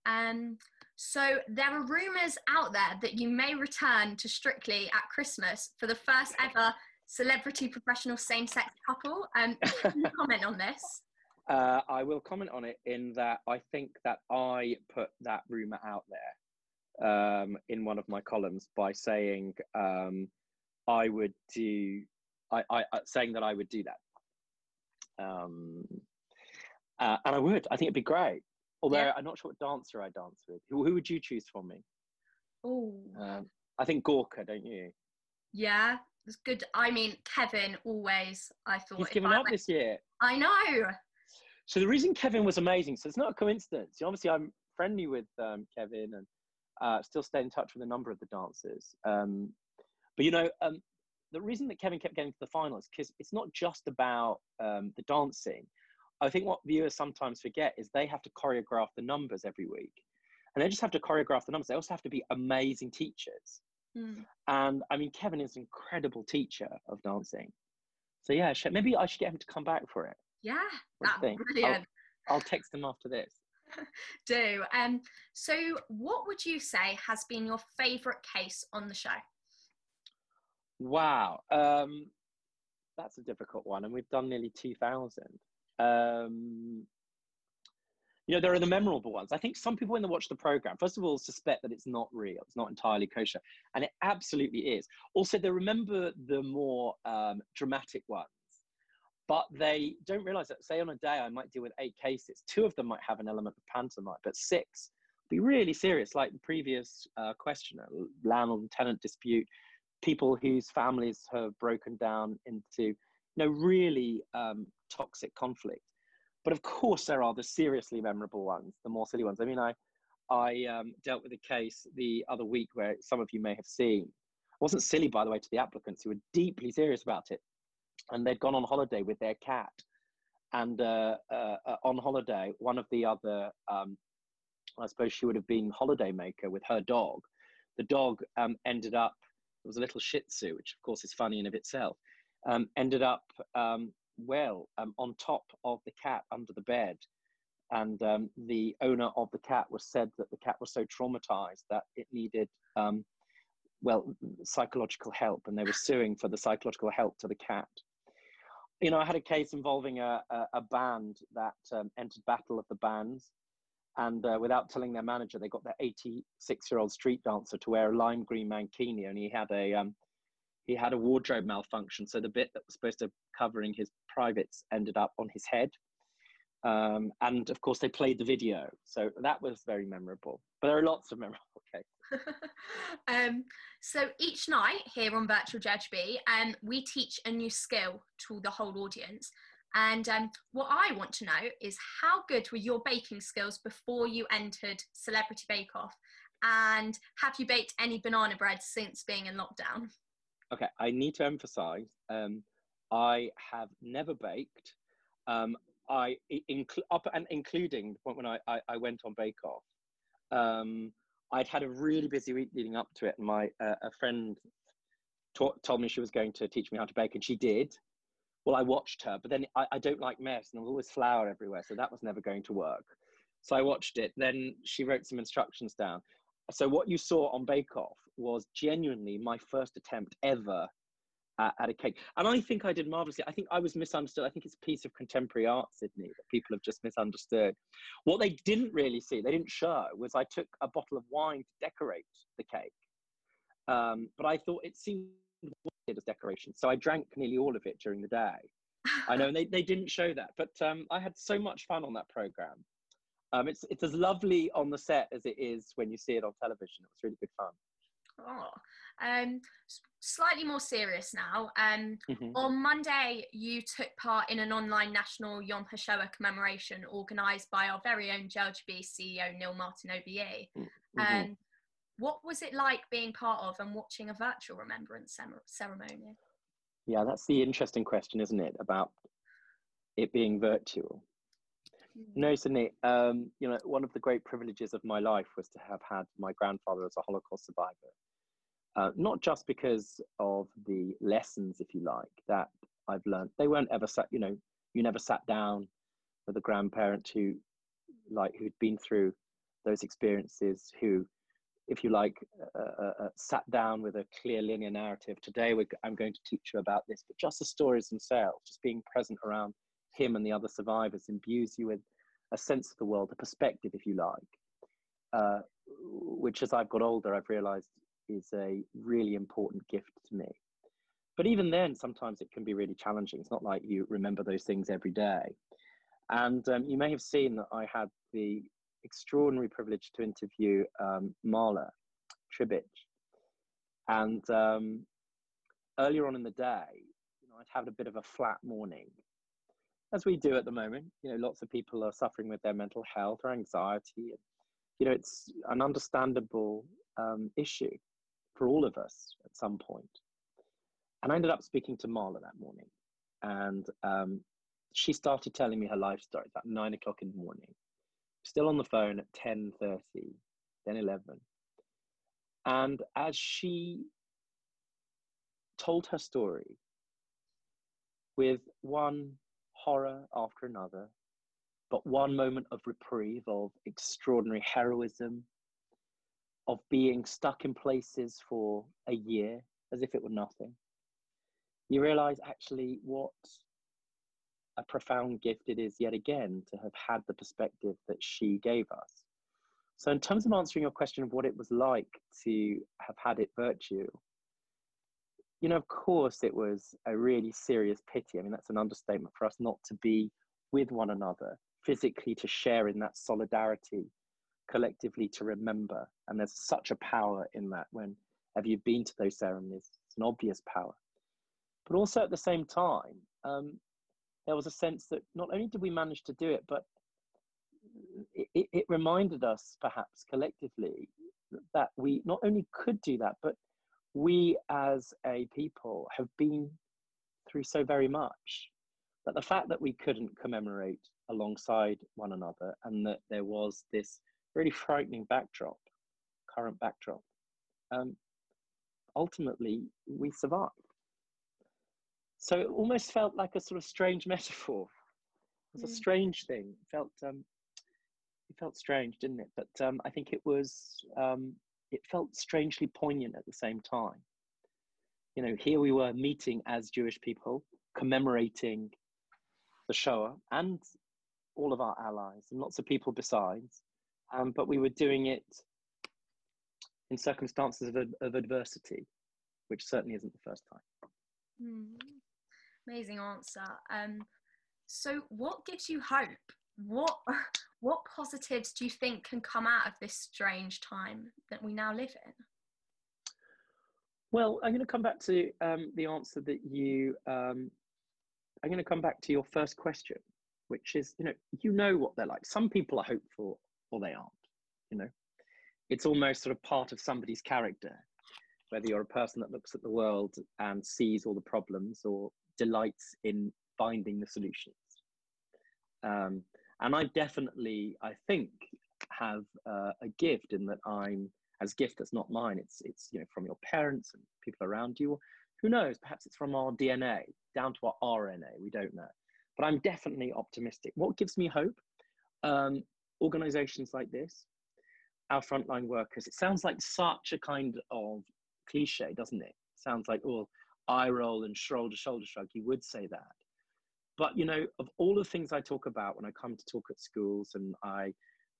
Um, so there are rumours out there that you may return to Strictly at Christmas for the first ever celebrity professional same-sex couple. Um, can you comment on this? Uh, I will comment on it in that I think that I put that rumour out there um, in one of my columns by saying um, I would do, I, I, saying that I would do that. Um, uh, and I would. I think it'd be great. Although yeah. I'm not sure what dancer I dance with. Who, who would you choose for me? Oh. Um, I think Gorka, don't you? Yeah, it's good. I mean, Kevin always. I thought he's given I up went, this year. I know. So the reason Kevin was amazing. So it's not a coincidence. Obviously, I'm friendly with um, Kevin and uh, still stay in touch with a number of the dancers. Um, but you know, um, the reason that Kevin kept getting to the final is because it's not just about um, the dancing. I think what viewers sometimes forget is they have to choreograph the numbers every week. And they just have to choreograph the numbers. They also have to be amazing teachers. Mm. And I mean, Kevin is an incredible teacher of dancing. So yeah, maybe I should get him to come back for it. Yeah, that's brilliant. I'll, I'll text him after this. Do. Um, so what would you say has been your favourite case on the show? Wow. Um, that's a difficult one. And we've done nearly 2,000. Um, you know, there are the memorable ones. I think some people, when they watch the program, first of all, suspect that it's not real, it's not entirely kosher, and it absolutely is. Also, they remember the more um, dramatic ones, but they don't realize that, say, on a day, I might deal with eight cases. Two of them might have an element of pantomime, but six be really serious, like the previous uh, questioner, landlord and tenant dispute, people whose families have broken down into, you know, really um, toxic conflict. But of course, there are the seriously memorable ones, the more silly ones. I mean, I, I um, dealt with a case the other week where some of you may have seen. It wasn't silly, by the way, to the applicants who were deeply serious about it. And they'd gone on holiday with their cat. And uh, uh, uh on holiday, one of the other, um, I suppose she would have been holiday maker with her dog. The dog um, ended up, it was a little Shih Tzu, which of course is funny in of itself, um, ended up um, well um, on top of the cat under the bed. And um, the owner of the cat was said that the cat was so traumatized that it needed, um, well, psychological help, and they were suing for the psychological help to the cat. You know, I had a case involving a, a, a band that um, entered Battle of the Bands, and uh, without telling their manager, they got their 86 year old street dancer to wear a lime green mankini, and he had a um, he had a wardrobe malfunction. So the bit that was supposed to covering his privates ended up on his head. Um, and of course, they played the video. So that was very memorable. But there are lots of memorable cases. um, so each night here on Virtual JLGB, um, we teach a new skill to the whole audience. And um, what I want to know is how good were your baking skills before you entered Celebrity Bake Off? And have you baked any banana bread since being in lockdown? Okay, I need to emphasize um, I have never baked. Um, I incl- up and including the point when I, I, I went on Bake Off. Um, I'd had a really busy week leading up to it, and my uh, a friend ta- told me she was going to teach me how to bake, and she did. Well, I watched her, but then I, I don't like mess, and there was always flour everywhere, so that was never going to work. So I watched it. Then she wrote some instructions down. So what you saw on Bake Off was genuinely my first attempt ever at, at, a cake. And I think I did marvelously. I think I was misunderstood. I think it's a piece of contemporary art, Sydney, that people have just misunderstood. What they didn't really see, they didn't show, was I took a bottle of wine to decorate the cake. Um, but I thought it seemed as decoration. So I drank nearly all of it during the day. I know, and they, they didn't show that. But um, I had so much fun on that program. Um, it's, it's as lovely on the set as it is when you see it on television. It was really good fun. Oh, um, slightly more serious now. Um, mm-hmm. On Monday, you took part in an online national Yom HaShoah commemoration organised by our very own JLGB CEO Neil Martin OBE. Mm-hmm. Um, what was it like being part of and watching a virtual remembrance ceremony? Yeah, that's the interesting question, isn't it, about it being virtual? Mm-hmm. No, Sydney. Um, you know, one of the great privileges of my life was to have had my grandfather as a Holocaust survivor. Uh, not just because of the lessons, if you like, that I've learned. They weren't ever sat, you know, you never sat down with a grandparent who, like, who'd been through those experiences, who, if you like, uh, uh, uh sat down with a clear linear narrative. Today, I'm going to teach you about this, but just the stories themselves, just being present around him and the other survivors imbues you with a sense of the world, a perspective, if you like, uh, which as I've got older, I've realized is a really important gift to me. But even then, sometimes it can be really challenging. It's not like you remember those things every day. And um, you may have seen that I had the extraordinary privilege to interview um, Mala Tribich. And um, earlier on in the day, you know, I'd had a bit of a flat morning as we do at the moment. You know, lots of people are suffering with their mental health or anxiety. You know, it's an understandable um, issue for all of us at some point. And I ended up speaking to Marla that morning, and um, she started telling me her life story. About nine o'clock in the morning. Still on the phone at ten thirty, then eleven. And as she told her story, with one horror after another, but one moment of reprieve, of extraordinary heroism, of being stuck in places for a year as if it were nothing, you realize actually what a profound gift it is yet again to have had the perspective that she gave us. So, in terms of answering your question of what it was like to have had it virtue, you know, of course, it was a really serious pity. I mean, that's an understatement for us not to be with one another physically, to share in that solidarity, collectively to remember. And there's such a power in that when have you been to those ceremonies? It's an obvious power. But also at the same time, um, there was a sense that not only did we manage to do it, but it, it reminded us perhaps collectively that we not only could do that, but we as a people have been through so very much that the fact that we couldn't commemorate alongside one another and that there was this really frightening backdrop, current backdrop, um, ultimately we survived. So it almost felt like a sort of strange metaphor. It was mm. a strange thing. It felt um, it felt strange, didn't it? But um, I think it was um, it felt strangely poignant at the same time. You know, here we were meeting as Jewish people, commemorating the Shoah and all of our allies and lots of people besides, um, but we were doing it in circumstances of, of adversity, which certainly isn't the first time. Mm. Amazing answer. Um, so, what gives you hope? What what positives do you think can come out of this strange time that we now live in? Well, I'm going to come back to um, the answer that you. Um, I'm going to come back to your first question, which is, you know, you know what they're like. Some people are hopeful, or they aren't. You know, it's almost sort of part of somebody's character, whether you're a person that looks at the world and sees all the problems, or delights in finding the solutions. Um, and I definitely, I think, have uh, a gift in that I'm as gift that's not mine. It's it's you know from your parents and people around you. Who knows? Perhaps it's from our DNA down to our RNA. We don't know. But I'm definitely optimistic. What gives me hope? Um, organizations like this, our frontline workers. It sounds like such a kind of cliche, doesn't it? Sounds like, oh, eye roll and shoulder shoulder shrug. You would say that. But, you know, of all the things I talk about when I come to talk at schools and I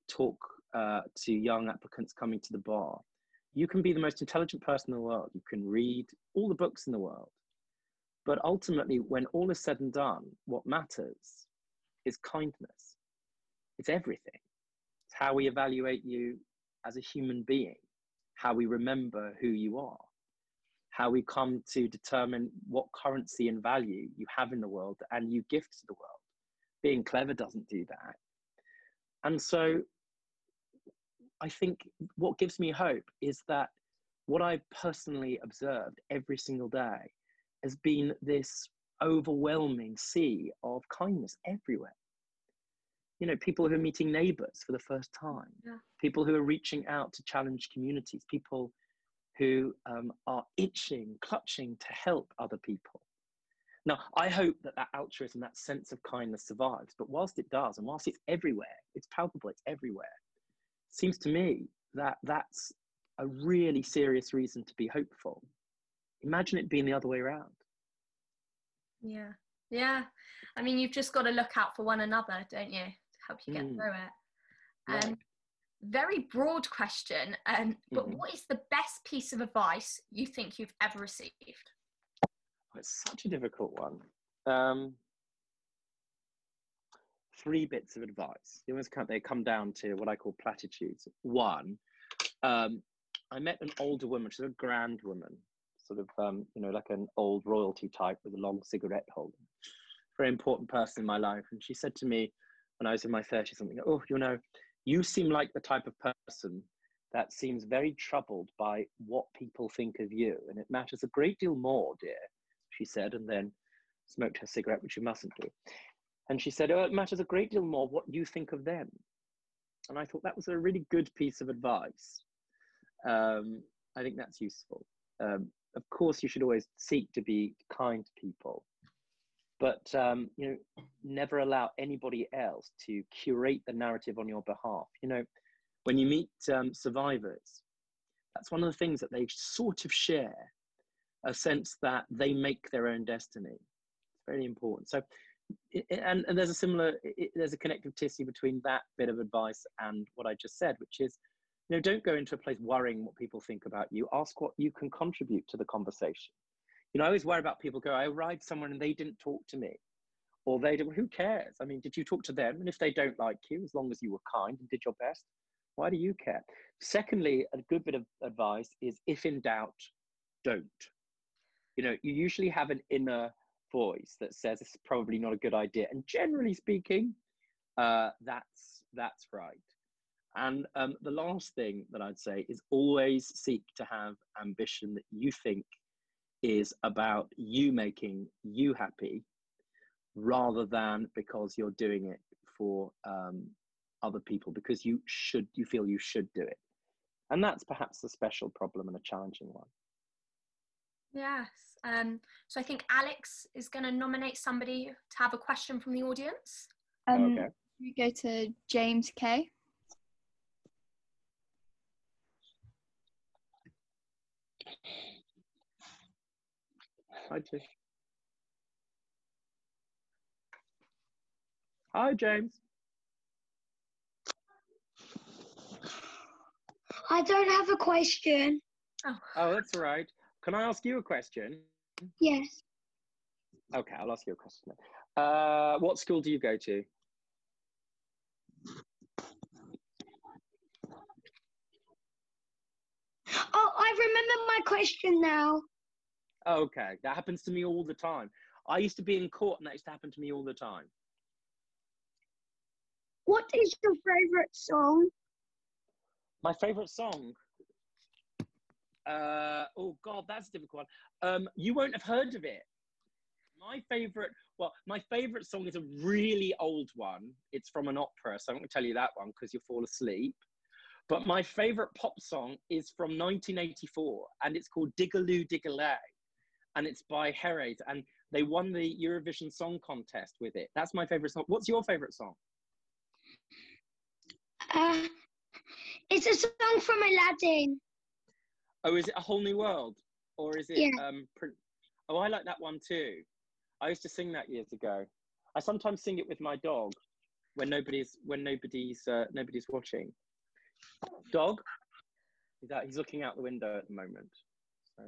talk uh, to young applicants coming to the bar, you can be the most intelligent person in the world. You can read all the books in the world. But ultimately, when all is said and done, what matters is kindness. It's everything. It's how we evaluate you as a human being, how we remember who you are how we come to determine what currency and value you have in the world and you gift to the world. Being clever doesn't do that. And so I think what gives me hope is that what I've personally observed every single day has been this overwhelming sea of kindness everywhere. You know, people who are meeting neighbors for the first time, yeah. people who are reaching out to challenge communities, people who um, are itching, clutching to help other people. Now, I hope that that altruism, that sense of kindness survives, but whilst it does, and whilst it's everywhere, it's palpable, it's everywhere, it seems to me that that's a really serious reason to be hopeful. Imagine it being the other way around. Yeah, yeah. I mean, you've just got to look out for one another, don't you, to help you get mm. through it. Um, very broad question, um, but mm-hmm. what is the best piece of advice you think you've ever received? Oh, it's such a difficult one. Um, three bits of advice. They almost come, they come down to what I call platitudes. One, um, I met an older woman. She's a grand woman, sort of, um, you know, like an old royalty type with a long cigarette holder. Very important person in my life. And she said to me when I was in my 30s something, oh, you know, you seem like the type of person that seems very troubled by what people think of you. And it matters a great deal more, dear, she said, and then smoked her cigarette, which you mustn't do. And she said, Oh, it matters a great deal more what you think of them. And I thought that was a really good piece of advice. Um, I think that's useful. Um, of course, you should always seek to be kind to people, but um, you know never allow anybody else to curate the narrative on your behalf you know when you meet um, survivors that's one of the things that they sort of share a sense that they make their own destiny. It's very important. So, and, and there's a similar, there's a connective tissue between that bit of advice and what I just said, which is, you know, don't go into a place worrying what people think about you. Ask what you can contribute to the conversation. You know, I always worry about people go, I arrived somewhere and they didn't talk to me. Or they did, who cares? I mean, did you talk to them? And if they don't like you, as long as you were kind and did your best, why do you care? Secondly, a good bit of advice is if in doubt, don't. You know, you usually have an inner voice that says it's probably not a good idea. And generally speaking, uh, that's that's right. And um, the last thing that I'd say is always seek to have ambition that you think is about you making you happy rather than because you're doing it for um, other people because you should you feel you should do it. And that's perhaps a special problem and a challenging one. Yes um, so i think alex is going to nominate somebody to have a question from the audience. Um, okay. we go to james k Hi, Tish. Hi, James. I don't have a question. Oh. oh, that's all right. Can I ask you a question? Yes. Okay, I'll ask you a question. Uh, what school do you go to? Oh, I remember my question now. Okay, that happens to me all the time. I used to be in court and that used to happen to me all the time. What is your favorite song? My favorite song. Uh, oh God, that's a difficult one. Um, you won't have heard of it. My favorite, well, my favorite song is a really old one. It's from an opera, so I'm going to tell you that one because you'll fall asleep. But my favorite pop song is from 1984, and it's called Diggi-Loo Diggi-Ley, and it's by Herreys, and they won the Eurovision Song Contest with it. That's my favorite song. What's your favorite song? Uh, it's a song from Aladdin. Oh, is it a whole new world, or is it? Yeah. Um, oh, I like that one too. I used to sing that years ago. I sometimes sing it with my dog when nobody's when nobody's uh, nobody's watching. Dog, he's out, he's looking out the window at the moment. So,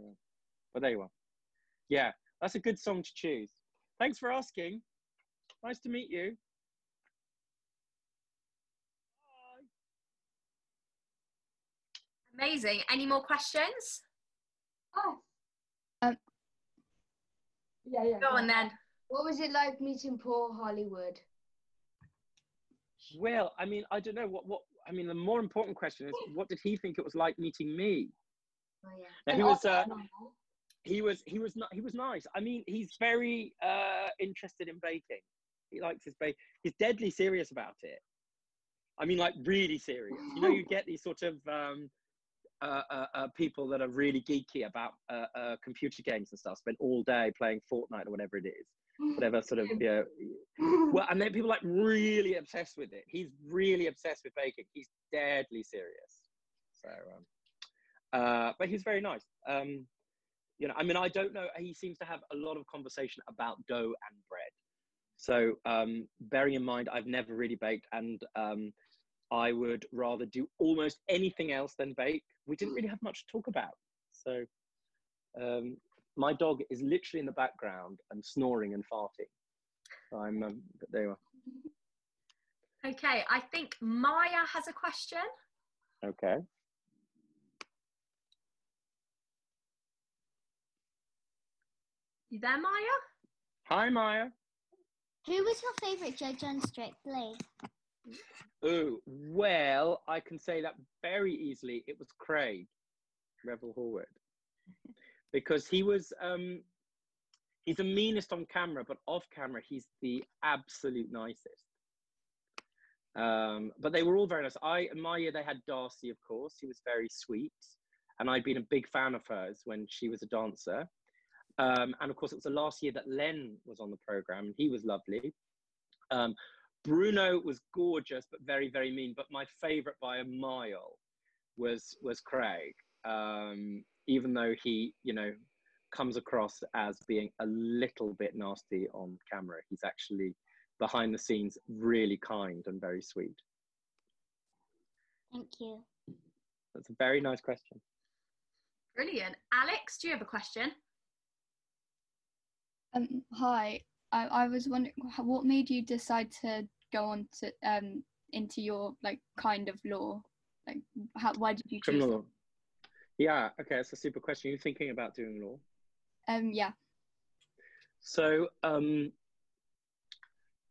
but there you are. Yeah, that's a good song to choose. Thanks for asking. Nice to meet you. Amazing. Any more questions? Oh. Um, yeah, yeah. Go on then. What was it like meeting Paul Hollywood? Well, I mean, I don't know what what. I mean, the more important question is, what did he think it was like meeting me? Oh yeah. Now, he was. Uh, he was. He was not. He was nice. I mean, he's very uh, interested in baking. He likes his bake. He's deadly serious about it. I mean, like really serious. You know, you get these sort of um, uh, uh, uh, people that are really geeky about uh, uh, computer games and stuff spend all day playing Fortnite or whatever it is, whatever sort of you know. Well, and then people like really obsessed with it. He's really obsessed with baking. He's deadly serious. So, um, uh, but he's very nice. Um, you know, I mean, I don't know. He seems to have a lot of conversation about dough and bread. So, um, bearing in mind, I've never really baked, and um, I would rather do almost anything else than bake. We didn't really have much to talk about. So um, my dog is literally in the background and snoring and farting. I'm, um, there you are. Okay, I think Maya has a question. Okay. You there, Maya? Hi, Maya. Who was your favourite judge on Strictly? Oh, well, I can say that very easily. It was Craig Revel Horwood because he was um, he's the meanest on camera, but off camera he's the absolute nicest. Um, but they were all very nice. I in my year they had Darcey, of course. He was very sweet, and I'd been a big fan of hers when she was a dancer. Um, and of course, it was the last year that Len was on the program, and he was lovely. Um, Bruno was gorgeous, but very, very mean. But my favorite by a mile was was Craig. Um, even though he, you know, comes across as being a little bit nasty on camera. He's actually behind the scenes really kind and very sweet. Thank you. That's a very nice question. Brilliant. Alex, do you have a question? Um, hi. I, I was wondering what made you decide to go on to um into your like kind of law? Like, how why did you choose? Criminal law. Yeah. Okay. That's a super question. You're thinking about doing law? Um. Yeah. So um.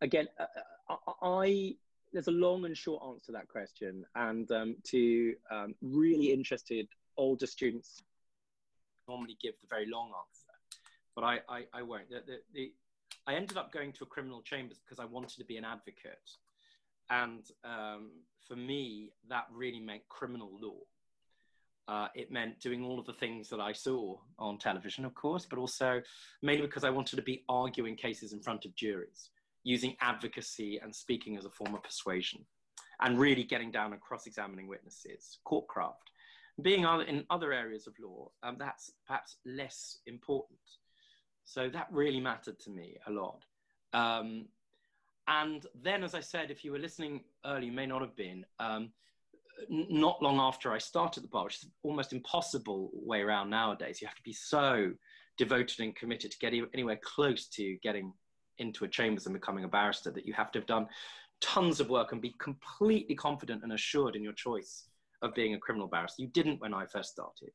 Again, uh, I there's a long and short answer to that question, and um, to um, really interested older students normally give the very long answer, but I, I, I won't. The, the, the, I ended up going to a criminal chambers because I wanted to be an advocate. And um, for me, that really meant criminal law. Uh, it meant doing all of the things that I saw on television, of course, but also mainly because I wanted to be arguing cases in front of juries, using advocacy and speaking as a form of persuasion, and really getting down and cross examining witnesses, courtcraft being in other areas of law, um, that's perhaps less important. So that really mattered to me a lot. Um, and then, as I said, if you were listening early, you may not have been. Um, not long after I started the bar, which is almost impossible way around nowadays. You have to be so devoted and committed to get anywhere close to getting into a chambers and becoming a barrister that you have to have done tons of work and be completely confident and assured in your choice of being a criminal barrister. You didn't when I first started.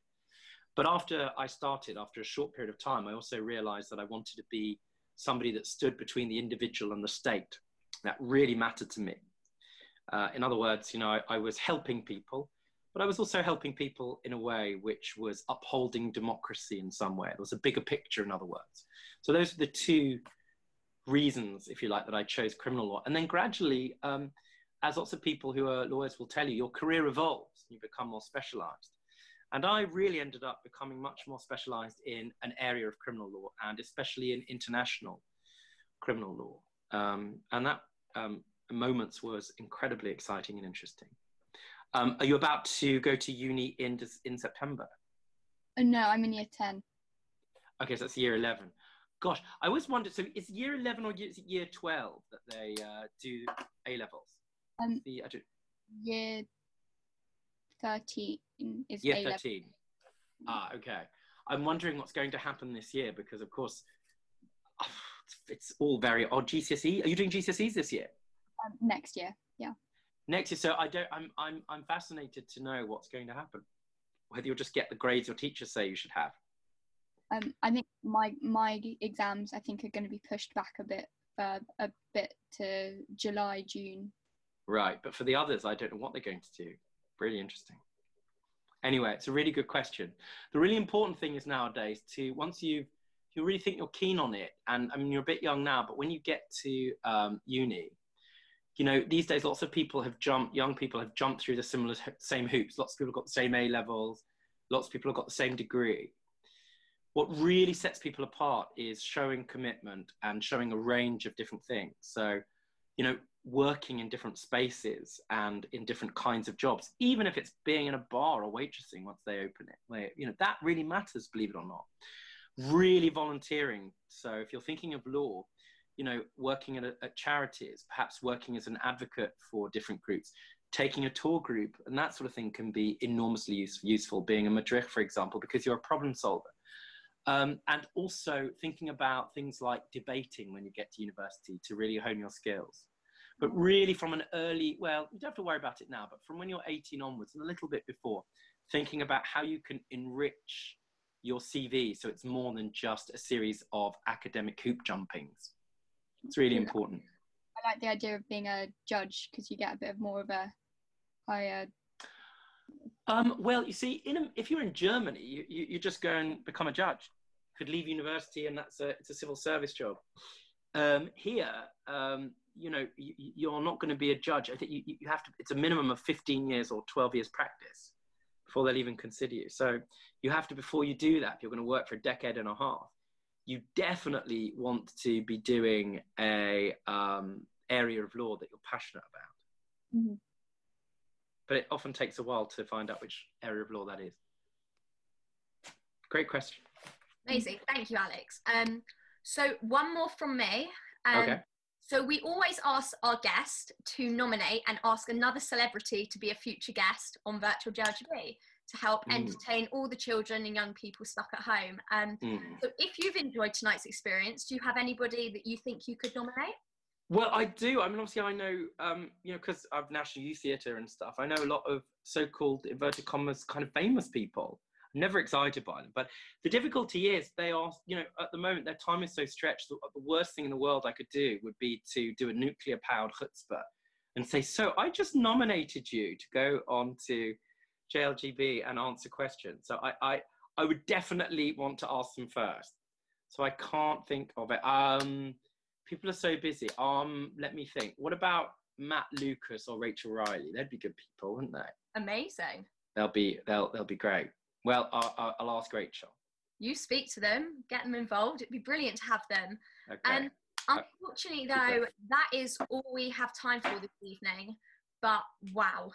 But after I started, after a short period of time, I also realized that I wanted to be somebody that stood between the individual and the state. That really mattered to me. Uh, in other words, you know, I, I was helping people, but I was also helping people in a way which was upholding democracy in some way. There was a bigger picture, in other words. So those are the two reasons, if you like, that I chose criminal law. And then gradually, um, as lots of people who are lawyers will tell you, your career evolves, you become more specialized. And I really ended up becoming much more specialized in an area of criminal law and especially in international criminal law. Um, and that um, moments was incredibly exciting and interesting. Um, are you about to go to uni in, in September? Uh, no, I'm in year 10. Okay, so that's year 11. Gosh, I always wondered, so is year 11 or is it year 12 that they uh, do A levels? Um, the year 13 is year 13. Ah, okay. I'm wondering what's going to happen this year because, of course, it's all very odd. GCSE. Are you doing GCSEs this year? Um, next year, yeah. Next year. So I don't. I'm. I'm. I'm fascinated to know what's going to happen. Whether you'll just get the grades your teachers say you should have. Um, I think my my exams I think are going to be pushed back a bit, uh, a bit to July, June. Right, but for the others, I don't know what they're going to do. Really interesting. Anyway, it's a really good question. The really important thing is nowadays to once you you really think you're keen on it, and I mean you're a bit young now, but when you get to um, uni, you know these days lots of people have jumped. Young people have jumped through the similar same hoops. Lots of people have got the same A levels. Lots of people have got the same degree. What really sets people apart is showing commitment and showing a range of different things. So, you know, working in different spaces and in different kinds of jobs, even if it's being in a bar or waitressing once they open it. Where, you know, that really matters, believe it or not. Really volunteering. So if you're thinking of law, you know, working at, a, at charities, perhaps working as an advocate for different groups, taking a tour group, and that sort of thing can be enormously use, useful. Being a madrich, for example, because you're a problem solver. Um, and also thinking about things like debating when you get to university to really hone your skills but really from an early, well, you don't have to worry about it now, but from when you're 18 onwards and a little bit before, thinking about how you can enrich your CV so it's more than just a series of academic hoop jumpings. It's really important. I like the idea of being a judge because you get a bit of more of a higher. Um, well, you see, in a, if you're in Germany, you, you, you, just go and become a judge. You could leave university and that's a, it's a civil service job. Um, here, um, you know you, are not going to be a judge i think you, you have to it's a minimum of 15 years or 12 years practice before they'll even consider you so you have to before you do that if you're going to work for a decade and a half you definitely want to be doing a um, area of law that you're passionate about mm-hmm. but it often takes a while to find out which area of law that is great question Amazing. Thank you, Alex. Um, so one more from me. Um, okay. So we always ask our guest to nominate and ask another celebrity to be a future guest on Virtual JLGB to help mm. entertain all the children and young people stuck at home. Um, mm. So if you've enjoyed tonight's experience, do you have anybody that you think you could nominate? Well, I do. I mean, obviously, I know, um, you know, because I've National Youth Theatre and stuff, I know a lot of so-called inverted commas kind of famous people. Never excited by them, but the difficulty is they are, you know, at the moment their time is so stretched. The, the worst thing in the world I could do would be to do a nuclear-powered chutzpah and say, "So I just nominated you to go on to JLGB and answer questions." So I, I, I would definitely want to ask them first. So I can't think of it. Um, people are so busy. Um, let me think. What about Matt Lucas or Rachel Riley? They'd be good people, wouldn't they? Amazing. They'll be they'll they'll be great. Well, I'll, I'll ask Rachel. You speak to them, get them involved. It'd be brilliant to have them. Okay. And unfortunately, though, that is all we have time for this evening. But wow.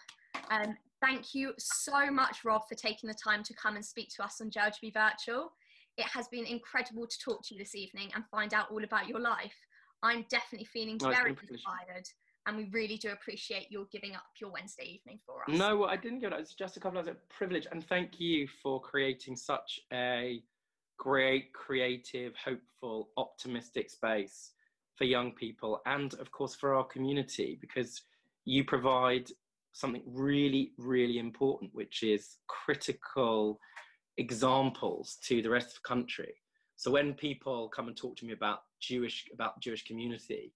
Um, thank you so much, Rob, for taking the time to come and speak to us on JLGB Virtual. It has been incredible to talk to you this evening and find out all about your life. I'm definitely feeling very inspired and we really do appreciate your giving up your Wednesday evening for us. No, I didn't give it. It's just a couple of hours. A privilege, and thank you for creating such a great, creative, hopeful, optimistic space for young people, and of course for our community, because you provide something really, really important, which is critical examples to the rest of the country. So when people come and talk to me about Jewish about Jewish community,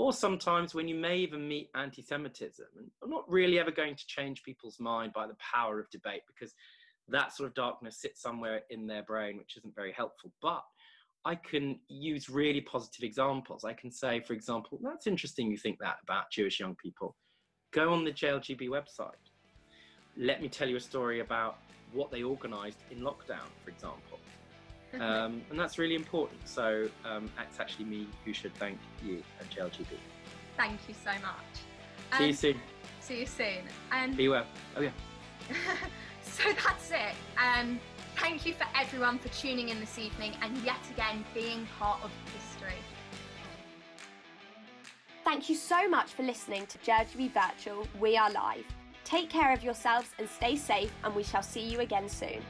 or sometimes when you may even meet anti-Semitism, and I'm not really ever going to change people's mind by the power of debate because that sort of darkness sits somewhere in their brain, which isn't very helpful. But I can use really positive examples. I can say, for example, that's interesting you think that about Jewish young people. Go on the JLGB website. Let me tell you a story about what they organised in lockdown, for example um, and that's really important. So um, it's actually me who should thank you at JLGB. Thank you so much. See you soon. See you soon. And be well. Oh yeah. so that's it. Um, thank you for everyone for tuning in this evening and yet again being part of history. Thank you so much for listening to JLGB Virtual. We are live. Take care of yourselves and stay safe, and we shall see you again soon.